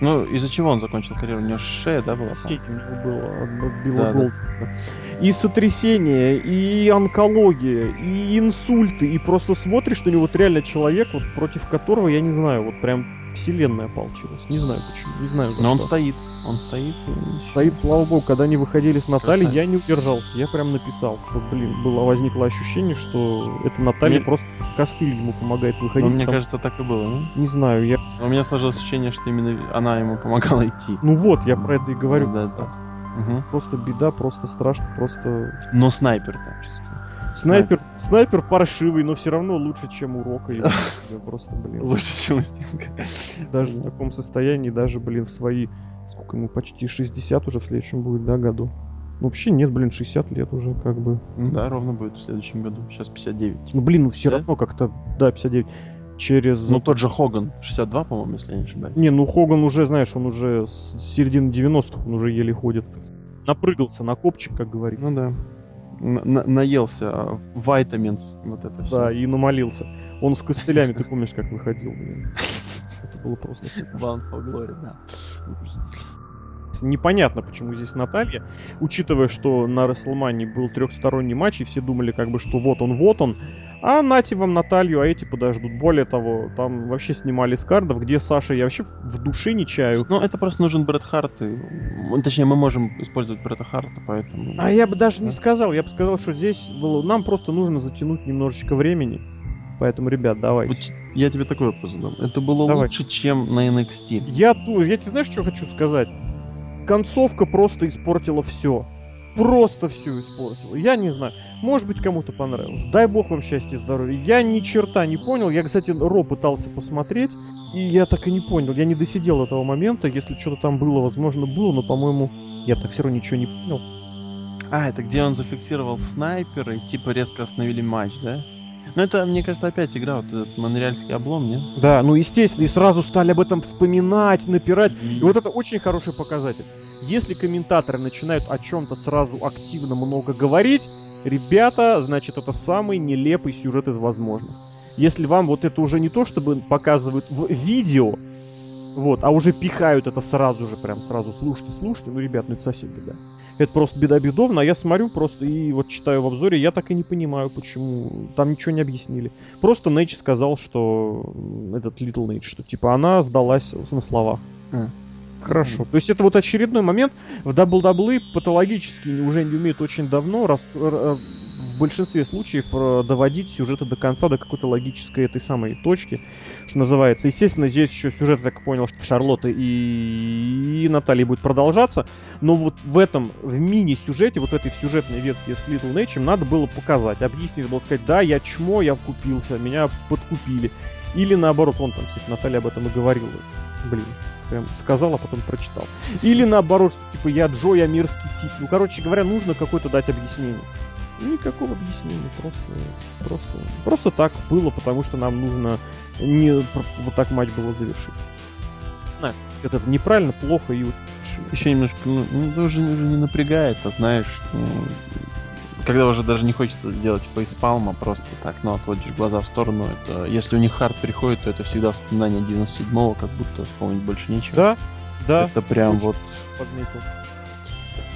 Ну, из-за чего он закончил карьеру? У него шея, да, была? Сеть у него было от Билла Да, да. Голдберга. И сотрясение, и онкология, и инсульты, и просто смотришь на него, вот реально человек, вот против которого, я не знаю, вот прям вселенная ополчилась. Не знаю почему, не знаю Но он что. стоит, он стоит. Стоит, слава богу, когда они выходили с Натальей, я не удержался. Я прям написал, что, блин, было возникло ощущение, что это Наталья Мне- просто костыль ему помогает выходить. Но мне потому- кажется, так и было, не? Не знаю, я... У меня сложилось ощущение, что именно она ему помогала идти. Ну вот, я про это и говорю. Да, да. Мгм. Просто беда, просто страшно, просто... Но снайпер-то. Снайпер, снайпер паршивый, но все равно лучше, чем у Рока. Я Просто, блин. Лучше, чем у Стинга. Даже в таком состоянии, даже, блин, в свои... Сколько ему? Почти 60 уже в следующем будет, да, году? Ну, вообще нет, блин, 60 лет уже как бы. Ну Да, ровно будет в следующем году. Сейчас 59. Ну, блин, ну все Да? равно как-то... Да, 59. Через... Ну, тот же Хоган, 62, по-моему, если я не ошибаюсь. Не, ну Хоган уже, знаешь, он уже с середины 90-х, он уже еле ходит. Напрыгался на копчик, как говорится. Ну да. На- на- наелся а, вайтаминс, вот это все. Да, и намолился. Он с костылями, ты помнишь, как выходил, блин. Это было просто... Bound for Glory, да. Непонятно, почему здесь Наталья, учитывая, что на Расселмании был трехсторонний матч, и все думали, как бы, что вот он, вот он, а нате вам Наталью, а эти подождут. Более того, там вообще снимали с кардов, где Саша, я вообще в душе не чаю. Ну, это просто нужен Брэд Харт. И... Точнее, мы можем использовать Брэда Харта, поэтому... А я бы даже не Да. сказал, я бы сказал, что здесь было, нам просто нужно затянуть немножечко времени. Поэтому, ребят, давайте. Вот я тебе такой вопрос задам. Это было Давай. лучше, чем на NXT. Я ту, я тебе знаешь, что хочу сказать? Концовка просто испортила все. Просто все испортила. Я не знаю. Может быть, кому-то понравилось. Дай бог вам счастья и здоровья. Я ни черта не понял. Я, кстати, Ро пытался посмотреть. И я так и не понял. Я не досидел этого момента. Если что-то там было, возможно, было, но, по-моему, я так все равно ничего не понял. А, это где он зафиксировал снайпера и типа резко остановили матч, да? Ну это, мне кажется, опять игра, вот этот монреальский облом, не? Да, ну естественно, и сразу стали об этом вспоминать, напирать. И вот это очень хороший показатель. Если комментаторы начинают о чем-то сразу активно много говорить, ребята, значит, это самый нелепый сюжет из возможных. Если вам вот это уже не то, чтобы показывают в видео, вот, а уже пихают это сразу же, прям сразу, слушайте, слушайте, ну, ребят, ну это совсем беда. Это просто беда бедовна, а я смотрю просто и вот читаю в обзоре, я так и не понимаю, почему там ничего не объяснили. Просто Нейдж сказал, что этот Little Нейдж, что типа она сдалась на словах. А. Хорошо. То есть это вот очередной момент в WWE патологически уже не умеют очень давно раз, р- р- в большинстве случаев э, доводить сюжеты до конца, до какой-то логической этой самой точки, что называется. Естественно, здесь еще сюжет, я так понял, что Шарлотта и, и Наталья будет продолжаться, но вот в этом, в мини-сюжете, вот этой сюжетной ветке с Little Нэчем надо было показать, объяснить, было сказать, да, я чмо, я купился, меня подкупили. Или наоборот, он там, кстати, Наталья об этом и говорила. Блин, прям сказал, а потом прочитал. Или наоборот, что типа я Джо, я мерзкий тип. Ну, короче говоря, нужно какое-то дать объяснение. Никакого объяснения, просто, просто, просто так было, потому что нам нужно не вот так матч было завершить. Не знаю, это неправильно, плохо и паршиво. Еще немножко, ну, ну, это уже, уже не напрягает, а знаешь, ну, когда уже даже не хочется делать фейспалм, а просто так, ну, отводишь глаза в сторону, это, если у них хард приходит, то это всегда вспоминание 97-го, как будто вспомнить больше нечего. Да, да, Это прям очень вот, подметил.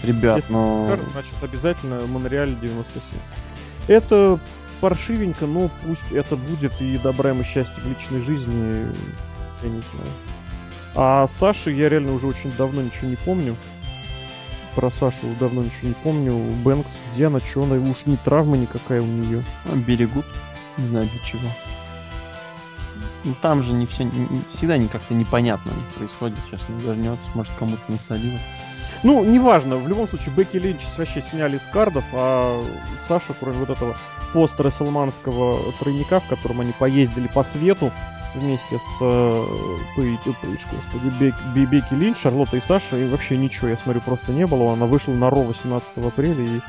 Ребят, Если ну, Кар, значит, обязательно Монреаль 97. Это паршивенько, но пусть это будет и добра ему счастья в личной жизни, я не знаю. А Саши я реально уже очень давно ничего не помню. Про Сашу давно ничего не помню. Бэнкс, где она, что она, уж не травма никакая у нее. Берегут, не знаю для чего. Ну, там же не все, не, всегда не как-то непонятно у них происходит. Сейчас не вернется, может кому-то насолило. Ну, неважно, в любом случае, Бекки Линч вообще сняли с кардов, а Саша, кроме вот этого пост Расселманского тройника, в котором они поездили по свету вместе с э, Пейдж, господи, Бек, Бекки Линч, Шарлотта и Саша, и вообще ничего, я смотрю, просто не было. Она вышла на Ро 18 апреля и,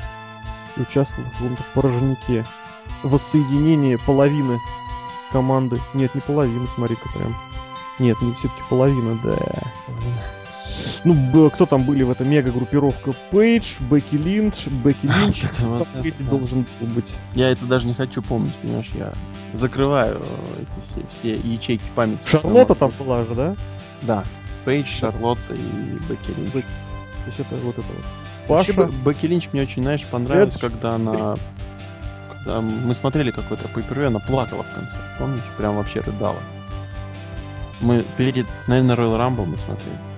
и участвовала в каком-то порожнике. Воссоединение половины команды. Нет, не половины, смотри-ка прям. Нет, не все-таки половина, да. Ну, кто там были в этой мега-группировка? Пейдж, Бекки Линч, Бекки Линч. вот третий должен быть. Я это даже не хочу помнить, понимаешь, я закрываю эти все, все ячейки памяти. Шарлотта там была же, да? Да. Пейдж, Шарлотта и Бекки Линч. То есть это вот это вот. Вообще, Паша. Бекки Линч мне очень, знаешь, понравилось, Это ж- когда она... Когда мы смотрели какой-то pay она плакала в конце. Помнишь? Прям вообще рыдала. Мы перед, наверное, Royal Rumble мы смотрели.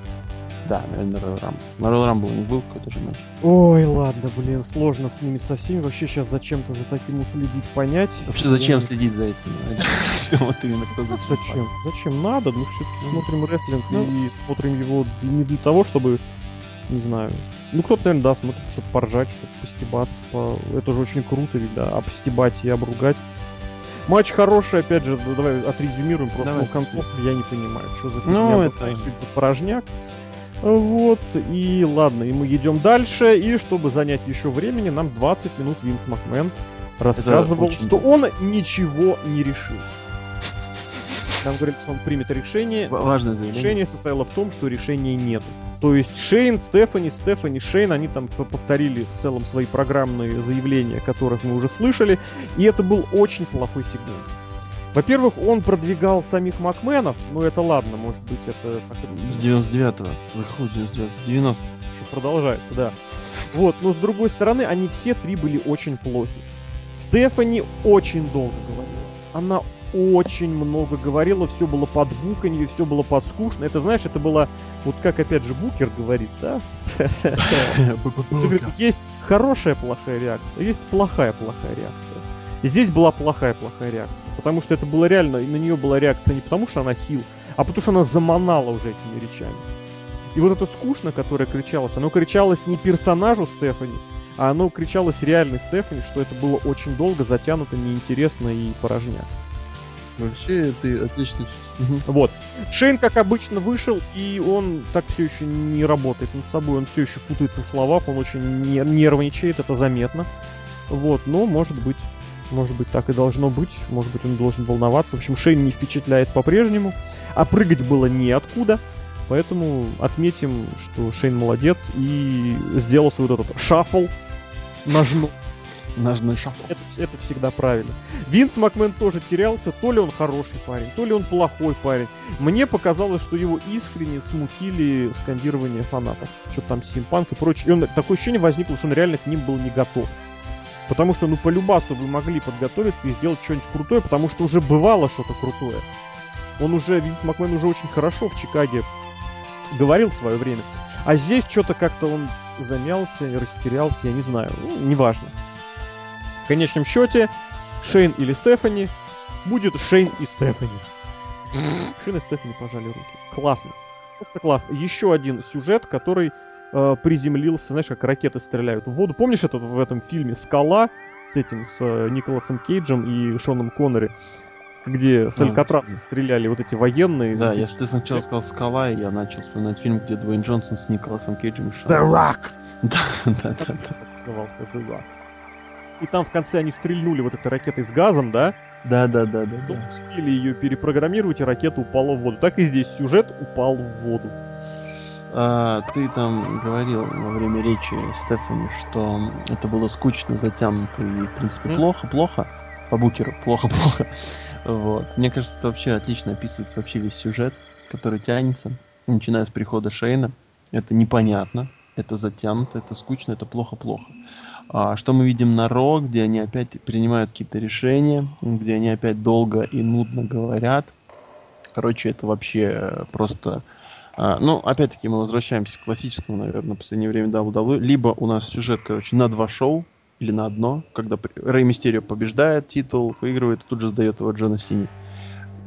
Да, наверное, Royal Rumble. На Royal Rumble у них был какой-то же матч. Ой, ладно, блин, сложно с ними со всеми. Вообще сейчас зачем-то за таким уследить, понять. Вообще, Я зачем не- следить за этим? Что вот именно кто зачем? Зачем? Зачем надо? Мы все-таки Ну, смотрим рестлинг ну. и смотрим его не для того, чтобы, не знаю, ну кто-то, наверное, да, смотрит, чтобы поржать, чтобы постебаться. По... Это же очень круто ведь, да, обстебать и обругать. Матч хороший, опять же, да, давай отрезюмируем, просто Давай. ну, я не понимаю, что за Ну, фигня, это- что это за порожняк. Вот, и ладно, и мы идем дальше, и чтобы занять еще времени, нам 20 минут Винс Макмен рассказывал, очень что он ничего не решил. Нам говорит, что он примет решение. Важное заявление. Решение состояло в том, что решения нет. То есть Шейн, Стефани, Стефани, Шейн, они там повторили в целом свои программные заявления, которых мы уже слышали, и это был очень плохой сигнал. Во-первых, он продвигал самих Макменов, ну это ладно, может быть это С 99-го. Выходит 99 с 90 еще продолжается, да. Вот, но с другой стороны, они все три были очень плохи. Стефани очень долго говорила. Она очень много говорила, все было под буканье, все было под скучно. Это, знаешь, это было, вот как опять же Букер говорит, да? Есть хорошая плохая реакция, есть плохая плохая реакция. И здесь была плохая плохая реакция, потому что это было реально, и на нее была реакция не потому, что она хил, а потому что она заманала уже этими речами. И вот это скучно, которое кричалось, оно кричалось не персонажу Стефани, а оно кричалось реальной Стефани, что это было очень долго, затянуто, неинтересно и порожняк. Вообще, ты отлично... Вот. Шейн, как обычно, вышел, и он так все еще не работает над собой, он все еще путается в словах, он очень не- нервничает, это заметно. Вот, но может быть, может быть так и должно быть, может быть он должен волноваться. В общем, Шейн не впечатляет по-прежнему, а прыгать было неоткуда. Поэтому отметим, что Шейн молодец и сделал свой вот этот шаффл, нажму. Ножной шаг. Это, это всегда правильно. Винс Макмен тоже терялся, то ли он хороший парень, то ли он плохой парень. Мне показалось, что его искренне смутили скандирование фанатов. Что там Симпанк и прочее. И он, такое ощущение возникло, что он реально к ним был не готов. Потому что, ну, по любасу вы могли подготовиться и сделать что-нибудь крутое, потому что уже бывало что-то крутое. Он уже, Винс Макмен уже очень хорошо в Чикаге говорил в свое время. А здесь что-то как-то он замялся и растерялся, я не знаю. Ну, неважно. В конечном счете, Шейн или Стефани будет Шейн и Стефани. Шейн и Стефани пожали руки. Классно. Просто классно. Еще один сюжет, который э, приземлился, знаешь, как ракеты стреляют в воду. Помнишь это в этом фильме «Скала» с этим, с э, Николасом Кейджем и Шоном Коннери? Где с Алькатраса стреляли вот эти военные. Да, я ты сначала сказал «Скала», и я начал вспоминать фильм, где Дуэйн Джонсон с Николасом Кейджем и The Rock! Да, да, да, да. Так назывался The Rock. И там в конце они стрельнули вот этой ракетой с газом, да? Да, да, да, да, да. успели ее перепрограммировать, и ракета упала в воду. Так и здесь сюжет упал в воду. А, ты там говорил во время речи Стефани, что это было скучно, затянуто и, в принципе, Мгм. плохо, плохо. По букеру, плохо, плохо. Вот. Мне кажется, это вообще отлично описывается вообще весь сюжет, который тянется, начиная с прихода Шейна. Это непонятно, это затянуто, это скучно, это плохо-плохо. А, что мы видим на Ро, где они опять принимают какие-то решения, где они опять долго и нудно говорят. Короче, это вообще просто... А, ну, опять-таки, мы возвращаемся к классическому, наверное, в последнее время WWE. Либо у нас сюжет, короче, на два шоу, или на одно, когда Рэй Мистерио побеждает титул, выигрывает, тут же сдает его Джона Сини.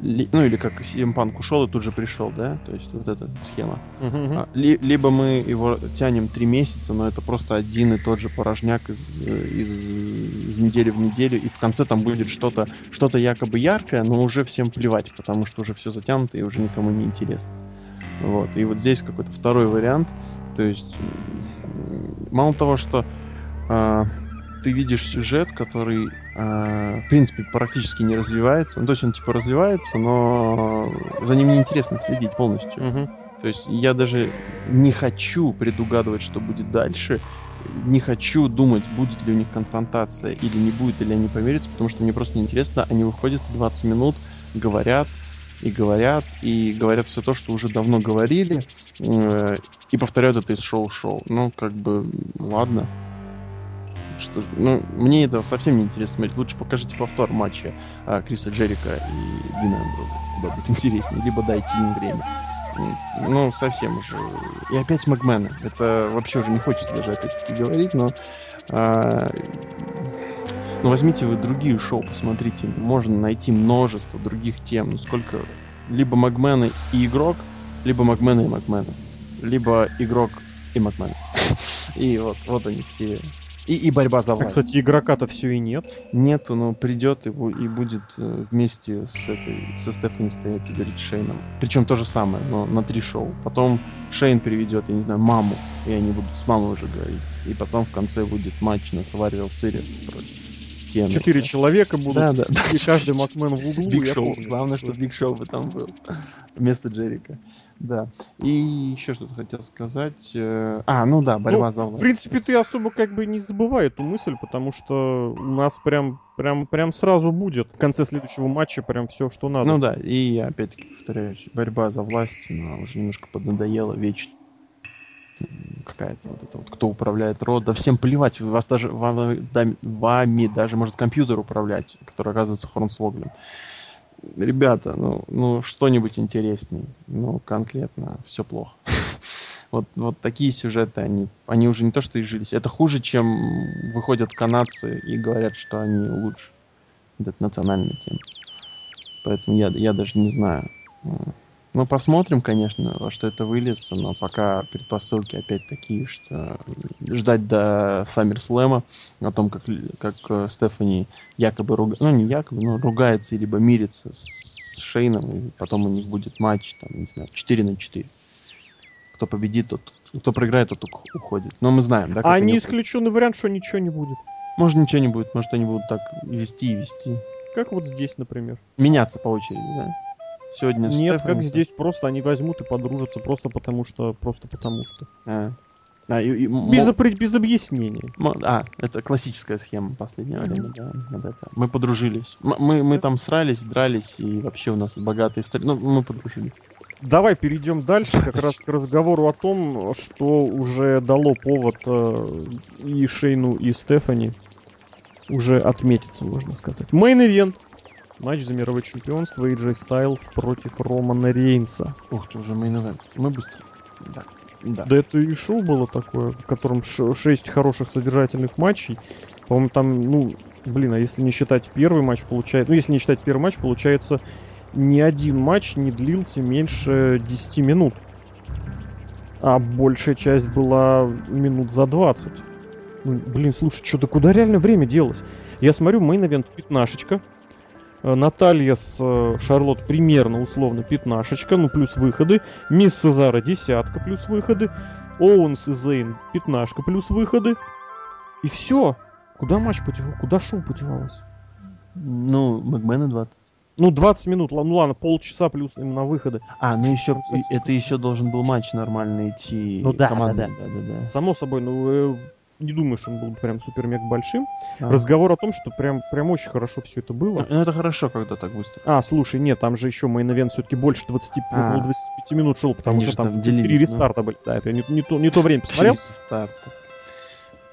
ну или как CM Punk ушел и тут же пришел, да, то есть вот эта схема. Uh-huh. А, ли, либо мы его тянем три месяца, но это просто один и тот же порожняк из, из, из недели в неделю, и в конце там будет что-то что-то якобы яркое, но уже всем плевать, потому что уже все затянуто и уже никому не интересно. Вот. И вот здесь какой-то второй вариант. То есть, мало того, что э, ты видишь сюжет, который, э, в принципе, практически не развивается. Ну, то есть он типа развивается, но за ним неинтересно следить полностью. Uh-huh. То есть я даже не хочу предугадывать, что будет дальше. Не хочу думать, будет ли у них конфронтация или не будет, или они помирятся, потому что мне просто неинтересно. Они выходят 20 минут, говорят, и говорят, и говорят все то, что уже давно говорили, э, и повторяют это из шоу-шоу. Ну, как бы, ладно что, ну, мне это совсем не интересно смотреть. Лучше покажите повтор матча а, Криса Джерика и Дина Амброза. Куда будет интереснее. Либо дайте им время. Ну, совсем уже. И опять Макмена. Это вообще уже не хочется даже опять-таки говорить, но... А, ну, возьмите вы другие шоу, посмотрите. Можно найти множество других тем. Ну, сколько... Либо Макмена и игрок, либо Макмена и Макмена. Либо игрок и Макмен. И вот, вот они все и, и борьба за власть. А, кстати, игрока-то все и нет. Нету, но придет и, и будет э, вместе с этой, со Стефани стоять и говорить Шейном. Причем то же самое, но на три шоу. Потом Шейн приведет, я не знаю, маму, и они будут с мамой уже говорить. И потом в конце будет матч на Survivor Series против Тены. Четыре человека будут, да, да, и каждый Макмен в углу. Биг Шоу. Главное, что Биг Шоу бы там был. Вместо Джерика. Да. И еще что-то хотел сказать. Э, а, ну да, борьба ну, за власть. В принципе, ты особо как бы не забывай эту мысль, потому что у нас прям, прям, прям сразу будет в конце следующего матча прям все, что надо. Ну да, и опять-таки повторяюсь, борьба за власть, она уже немножко поднадоела вечно какая-то вот это вот, кто управляет род, да всем плевать, вас даже, вам, да, вами даже может компьютер управлять, который оказывается Хорнсвоглем ребята, ну, ну что-нибудь интересней. Ну, конкретно, все плохо. Вот, вот такие сюжеты, они, они уже не то что изжились. Это хуже, чем выходят канадцы и говорят, что они лучше. Это национальная тема. Поэтому я, я даже не знаю. Ну, посмотрим, конечно, во что это выльется, но пока предпосылки опять такие, что ждать до Саммерслэма о том, как, как э, Стефани якобы ругается, ну, не якобы, но ругается, либо мирится с Шейном, и потом у них будет матч, там, не знаю, 4 на 4. Кто победит, тот, кто проиграет, тот уходит. Но мы знаем, да? А не исключенный вариант, что ничего не будет. Может, ничего не будет, может, они будут так вести и вести. Как вот здесь, например. Меняться по очереди, да? Сегодня Нет, как здесь просто они возьмут и подружатся просто потому что, просто потому что. А. А, и, и, без, мол... без объяснений. А, это классическая схема последнего времени, да. Вот это. Мы подружились. Мы, мы, мы там срались, дрались, и вообще у нас богатая история. Ну, мы подружились. Давай перейдем дальше как раз к разговору о том, что уже дало повод э, и Шейну, и Стефани уже отметиться, можно сказать. Мейн-ивент. Матч за мировое чемпионство AJ Styles против Романа Рейнса. Ух ты, уже мейн Мы быстро. Да. Да. да это и шоу было такое, в котором 6 хороших содержательных матчей. По-моему, там, ну, блин, а если не считать первый матч, получается... Ну, если не считать первый матч, получается, ни один матч не длился меньше 10 минут. А большая часть была минут за 20. Ну, блин, слушай, что-то куда реально время делось? Я смотрю, мейн-эвент пятнашечка, Наталья с э, Шарлот примерно условно пятнашечка, ну плюс выходы. Миз Сезаро десятка плюс выходы. Оуэнс и Зейн пятнашка плюс выходы. И все. Куда матч подевал? Куда шоу подевалось? Ну, Макмена 20. Ну, 20 минут, ну ладно, полчаса плюс именно выходы. А, ну еще, это еще должен был матч нормально идти. Ну да, да, да. да, да, да. Само собой, ну, э, не думаю, что он был прям супер мега большим. А. Разговор о том, что прям, прям очень хорошо все это было. Ну, это хорошо, когда так быстро. А, слушай, нет, там же еще мейн все-таки больше 20, а. 25 минут шел, потому Они что там 4 рестарта были. Да, это не, не, то, не то время посмотрел. Рестарта.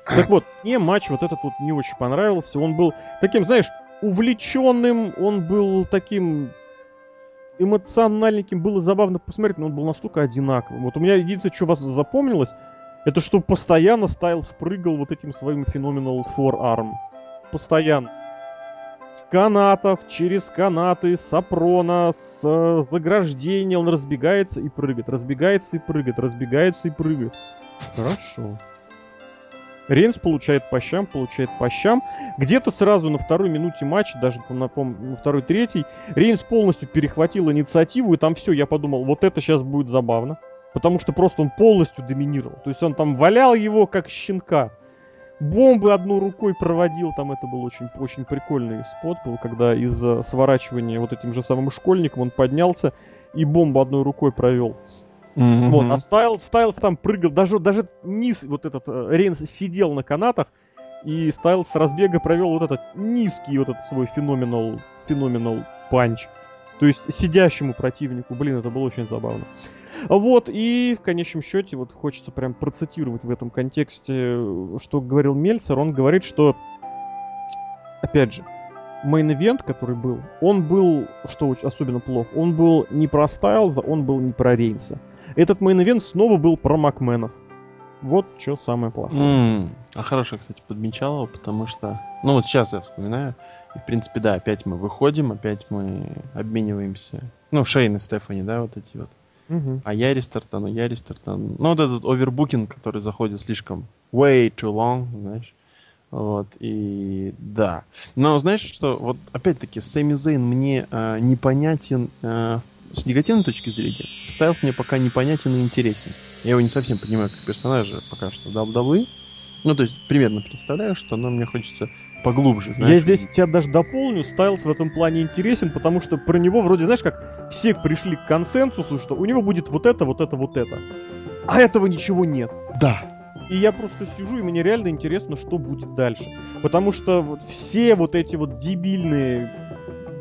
Так вот, мне матч вот этот вот не очень понравился. Он был таким, знаешь, увлеченным, он был таким эмоциональненьким, было забавно посмотреть, но он был настолько одинаковым. Вот у меня единственное, что вас запомнилось, это что постоянно Стайлс прыгал вот этим своим феноменал forearm. Постоянно. С канатов, через канаты, с опрона, с э, заграждения он разбегается и прыгает, разбегается и прыгает, разбегается и прыгает. Хорошо. Рейнс получает по щам, получает по щам. Где-то сразу на второй минуте матча, даже на, на второй, третий, Рейнс полностью перехватил инициативу, и там все, я подумал, вот это сейчас будет забавно. Потому что просто он полностью доминировал. То есть он там валял его как щенка. Бомбы одной рукой проводил, там это был очень, очень прикольный спот был, когда из сворачивания вот этим же самым школьником он поднялся и бомбу одной рукой провел. Mm-hmm. Вот, а Стайлз, Стайлз там прыгал, даже, даже низ, вот этот э, Рейнс сидел на канатах, и Стайлз с разбега провел вот этот низкий вот этот свой феноменал, феноменал панч. То есть сидящему противнику, блин, это было очень забавно. Вот, и в конечном счете, вот хочется прям процитировать в этом контексте, что говорил Мельцер. Он говорит, что, опять же, мейн-ивент, который был, он был, что особенно плохо, он был не про Стайлза, он был не про Рейнса. Этот мейн-ивент снова был про Макменов. Вот что самое плохое. Mm. А хорошо, кстати, подмечал потому что... Ну вот сейчас я вспоминаю. И, в принципе, да, опять мы выходим, опять мы обмениваемся. Ну, Шейн и Стефани, да, вот эти вот. Угу. А я рестартану, я рестартану. Ну, вот этот овербукинг, который заходит слишком way too long, знаешь. Вот, и да. Но знаешь что, вот опять-таки, Сэмми Зейн мне э, непонятен э, с негативной точки зрения. Стайлс мне пока непонятен и интересен. Я его не совсем понимаю как персонажа пока что WWE Ну, то есть, примерно представляю, что но мне хочется поглубже. Знаешь. Я здесь тебя даже дополню. Стайлс в этом плане интересен, потому что про него вроде, знаешь, как все пришли к консенсусу, что у него будет вот это, вот это, вот это. А этого ничего нет. Да. И я просто сижу, и мне реально интересно, что будет дальше. Потому что вот все вот эти вот дебильные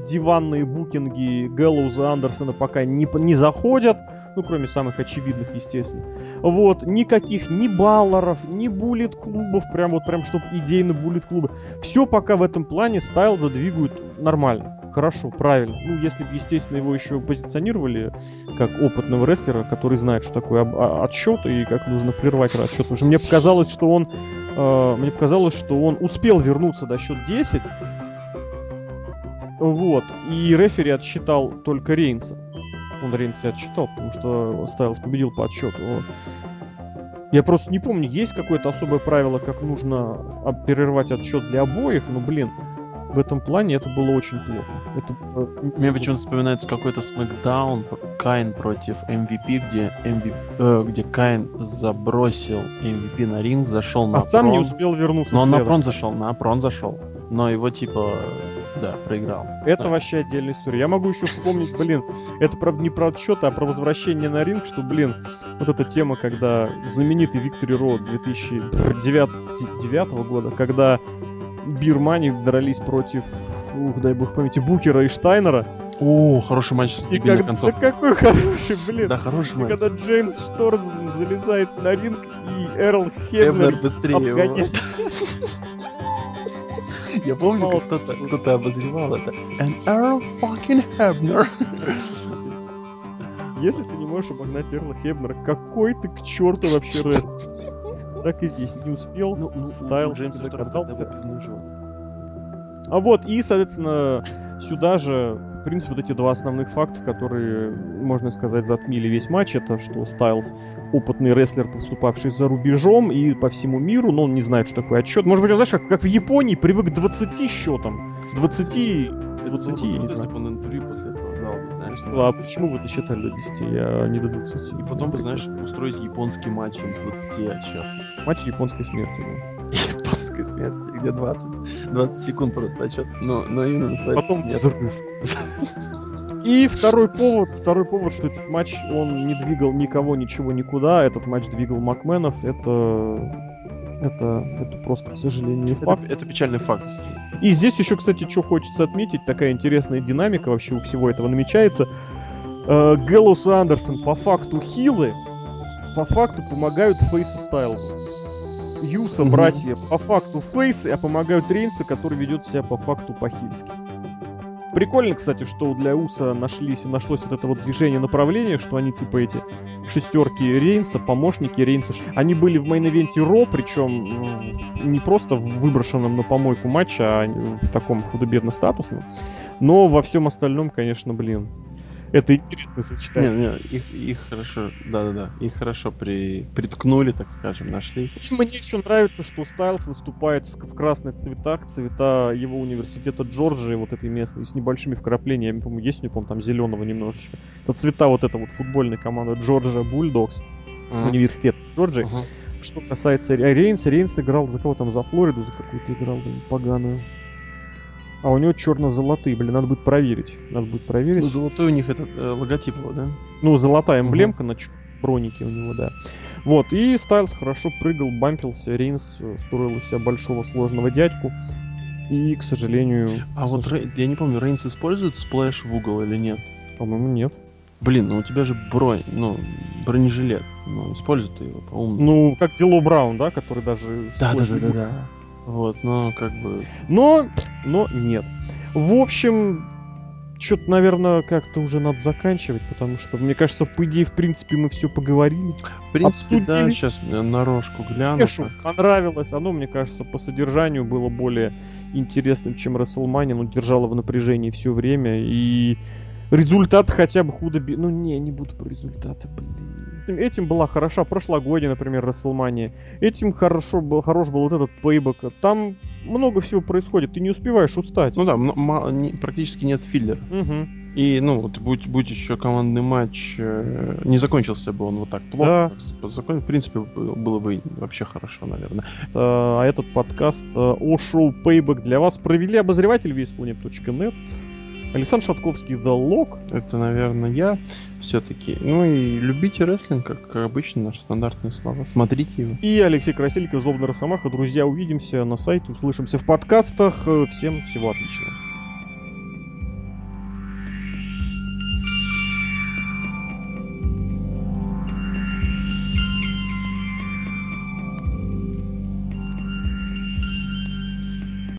диванные букинги Гэллоуза Андерсона пока не, не заходят ну, кроме самых очевидных, естественно. Вот, никаких ни баллеров, ни буллет-клубов, прям вот прям, чтобы идейно буллет-клубы. Все пока в этом плане стайл задвигают нормально. Хорошо, правильно. Ну, если бы, естественно, его еще позиционировали как опытного рестлера, который знает, что такое об- отсчет и как нужно прервать отсчет. Потому что мне показалось, что он э, мне показалось, что он успел вернуться до счет 10. Вот. И рефери отсчитал только Рейнса он Рейнса отчитал, потому что Стайлс победил по отсчету. Я просто не помню, есть какое-то особое правило, как нужно перерывать отсчет для обоих, но, блин, в этом плане это было очень плохо. Это... Мне почему-то вспоминается какой-то смакдаун Кайн против MVP, где, MVP, э, где Кайн забросил MVP на ринг, зашел на А сам не успел вернуться. Но он на прон зашел, на прон зашел. Но его типа да, проиграл. Это да. вообще отдельная история. Я могу еще вспомнить, блин, это правда не про отсчет, а про возвращение на ринг, что, блин, вот эта тема, когда знаменитый Виктори Ро 2009 года, когда Бирмани дрались против, ух, дай бог памяти, Букера и Штайнера. О, хороший матч с дебильной концовкой. Да какой хороший, блин. Да, хороший матч. Когда Джеймс Шторз залезает на ринг и Эрл Хемнер быстрее обгоняет. Я помню, как кто-то, кто-то обозревал это. And Earl fucking Hebner. Если ты не можешь обогнать Эрла Хебнера, какой ты к черту вообще рест? Так и здесь не успел. Ну, ну, Стайл Джеймса докатался. А вот, и, соответственно, сюда же, в принципе, вот эти два основных факта, которые, можно сказать, затмили весь матч, это что Стайлз опытный рестлер, поступавший за рубежом и по всему миру, но он не знает, что такое отсчет. Может быть, он, знаешь, как, как в Японии привык к 20 счетам. 20, 20, я не знаю. он интервью после этого дал бы, знаешь. Ну, а почему вы досчитали до 10, а не до 20? И потом бы, знаешь, устроить японский матч с 20 отсчет. Матч японской смерти, да. Японской смерти, где 20, 20 секунд просто отсчет, но, но именно называется Потом смерть. И второй повод, второй повод, что этот матч, он не двигал никого, ничего, никуда. Этот матч двигал Макменов. Это это, это просто, к сожалению, это, факт. Это печальный факт. И здесь еще, кстати, что хочется отметить, такая интересная динамика вообще у всего этого намечается. Э, Гэллоус и Андерсон по факту хилы, по факту помогают Фейсу Стайлзу. Усо, братья, по факту фейсы, а помогают Рейнса, который ведет себя по факту по-хильски. Прикольно, кстати, что для Уса нашлись, нашлось вот это вот движение направления, что они типа эти шестерки Рейнса, помощники Рейнса. Они были в мейн-ивенте Raw, причем не просто в выброшенном на помойку матча, а в таком худо-бедно статусном. Но во всем остальном, конечно, блин, это интересное сочетание. Не, не, их, их хорошо, да-да-да, их хорошо при, приткнули, так скажем, нашли. Мне еще нравится, что Стайлс выступает в красных цветах, цвета его университета Джорджии, вот этой местной, с небольшими вкраплениями, по-моему, есть у него, там зеленого немножечко. Это цвета вот этой вот футбольной команды Джорджия Бульдогс, Ага. университет Джорджии. Ага. Что касается Ре- Рейнса, Рейнс играл за кого там, за Флориду, за какую-то играл, блин, поганую. А у него черно-золотые, блин, надо будет проверить. Надо будет проверить. Ну, золотой у них этот э, логотип его, да? Ну, золотая эмблемка на чё- бронике у него, да. Вот, и Стайлз хорошо прыгал, бампился, Рейнс э, строил из себя большого сложного дядьку. И, к сожалению, А вот Рей- я не помню, Рейнс использует splash в угол или нет? по-моему, нет. Блин, ну у тебя же бронь, ну, бронежилет. Ну, используй ты его по-умному. Ну, как Дило Браун, да, который даже... да, да, да, да, да. Вот, но как бы. Но, но нет. В общем, что-то, наверное, как-то уже надо заканчивать, потому что, мне кажется, по идее, в принципе, мы все поговорили. В принципе, да, Обсудили. сейчас на рожку гляну. Кешу так. понравилось. Оно, мне кажется, по содержанию было более интересным, чем Расселмания. Ну, держало в напряжении все время. И результат хотя бы худо... Ну, не, не буду про результаты, блин. Этим, была хороша прошлогодняя, например, Расселмания. Этим хорошо был, хорош был вот этот пейбэк. Там много всего происходит. Ты не успеваешь устать. Ну да, не- практически нет филлера. Мгм. И, ну, вот будь, будь еще командный матч, э, не закончился бы он вот так плохо. Да. закон- В принципе, было бы вообще хорошо, наверное. А этот подкаст э, о шоу Payback для вас провели обозреватель весьplanet.net, Александр Шатковский The Lock, Это, наверное, я все-таки. Ну и любите рестлинг, как обычно, наши стандартные слова. Смотрите его. и Алексей Красильников, Злобный Росомаха. Друзья, увидимся на сайте, услышимся в подкастах. Всем всего отличного.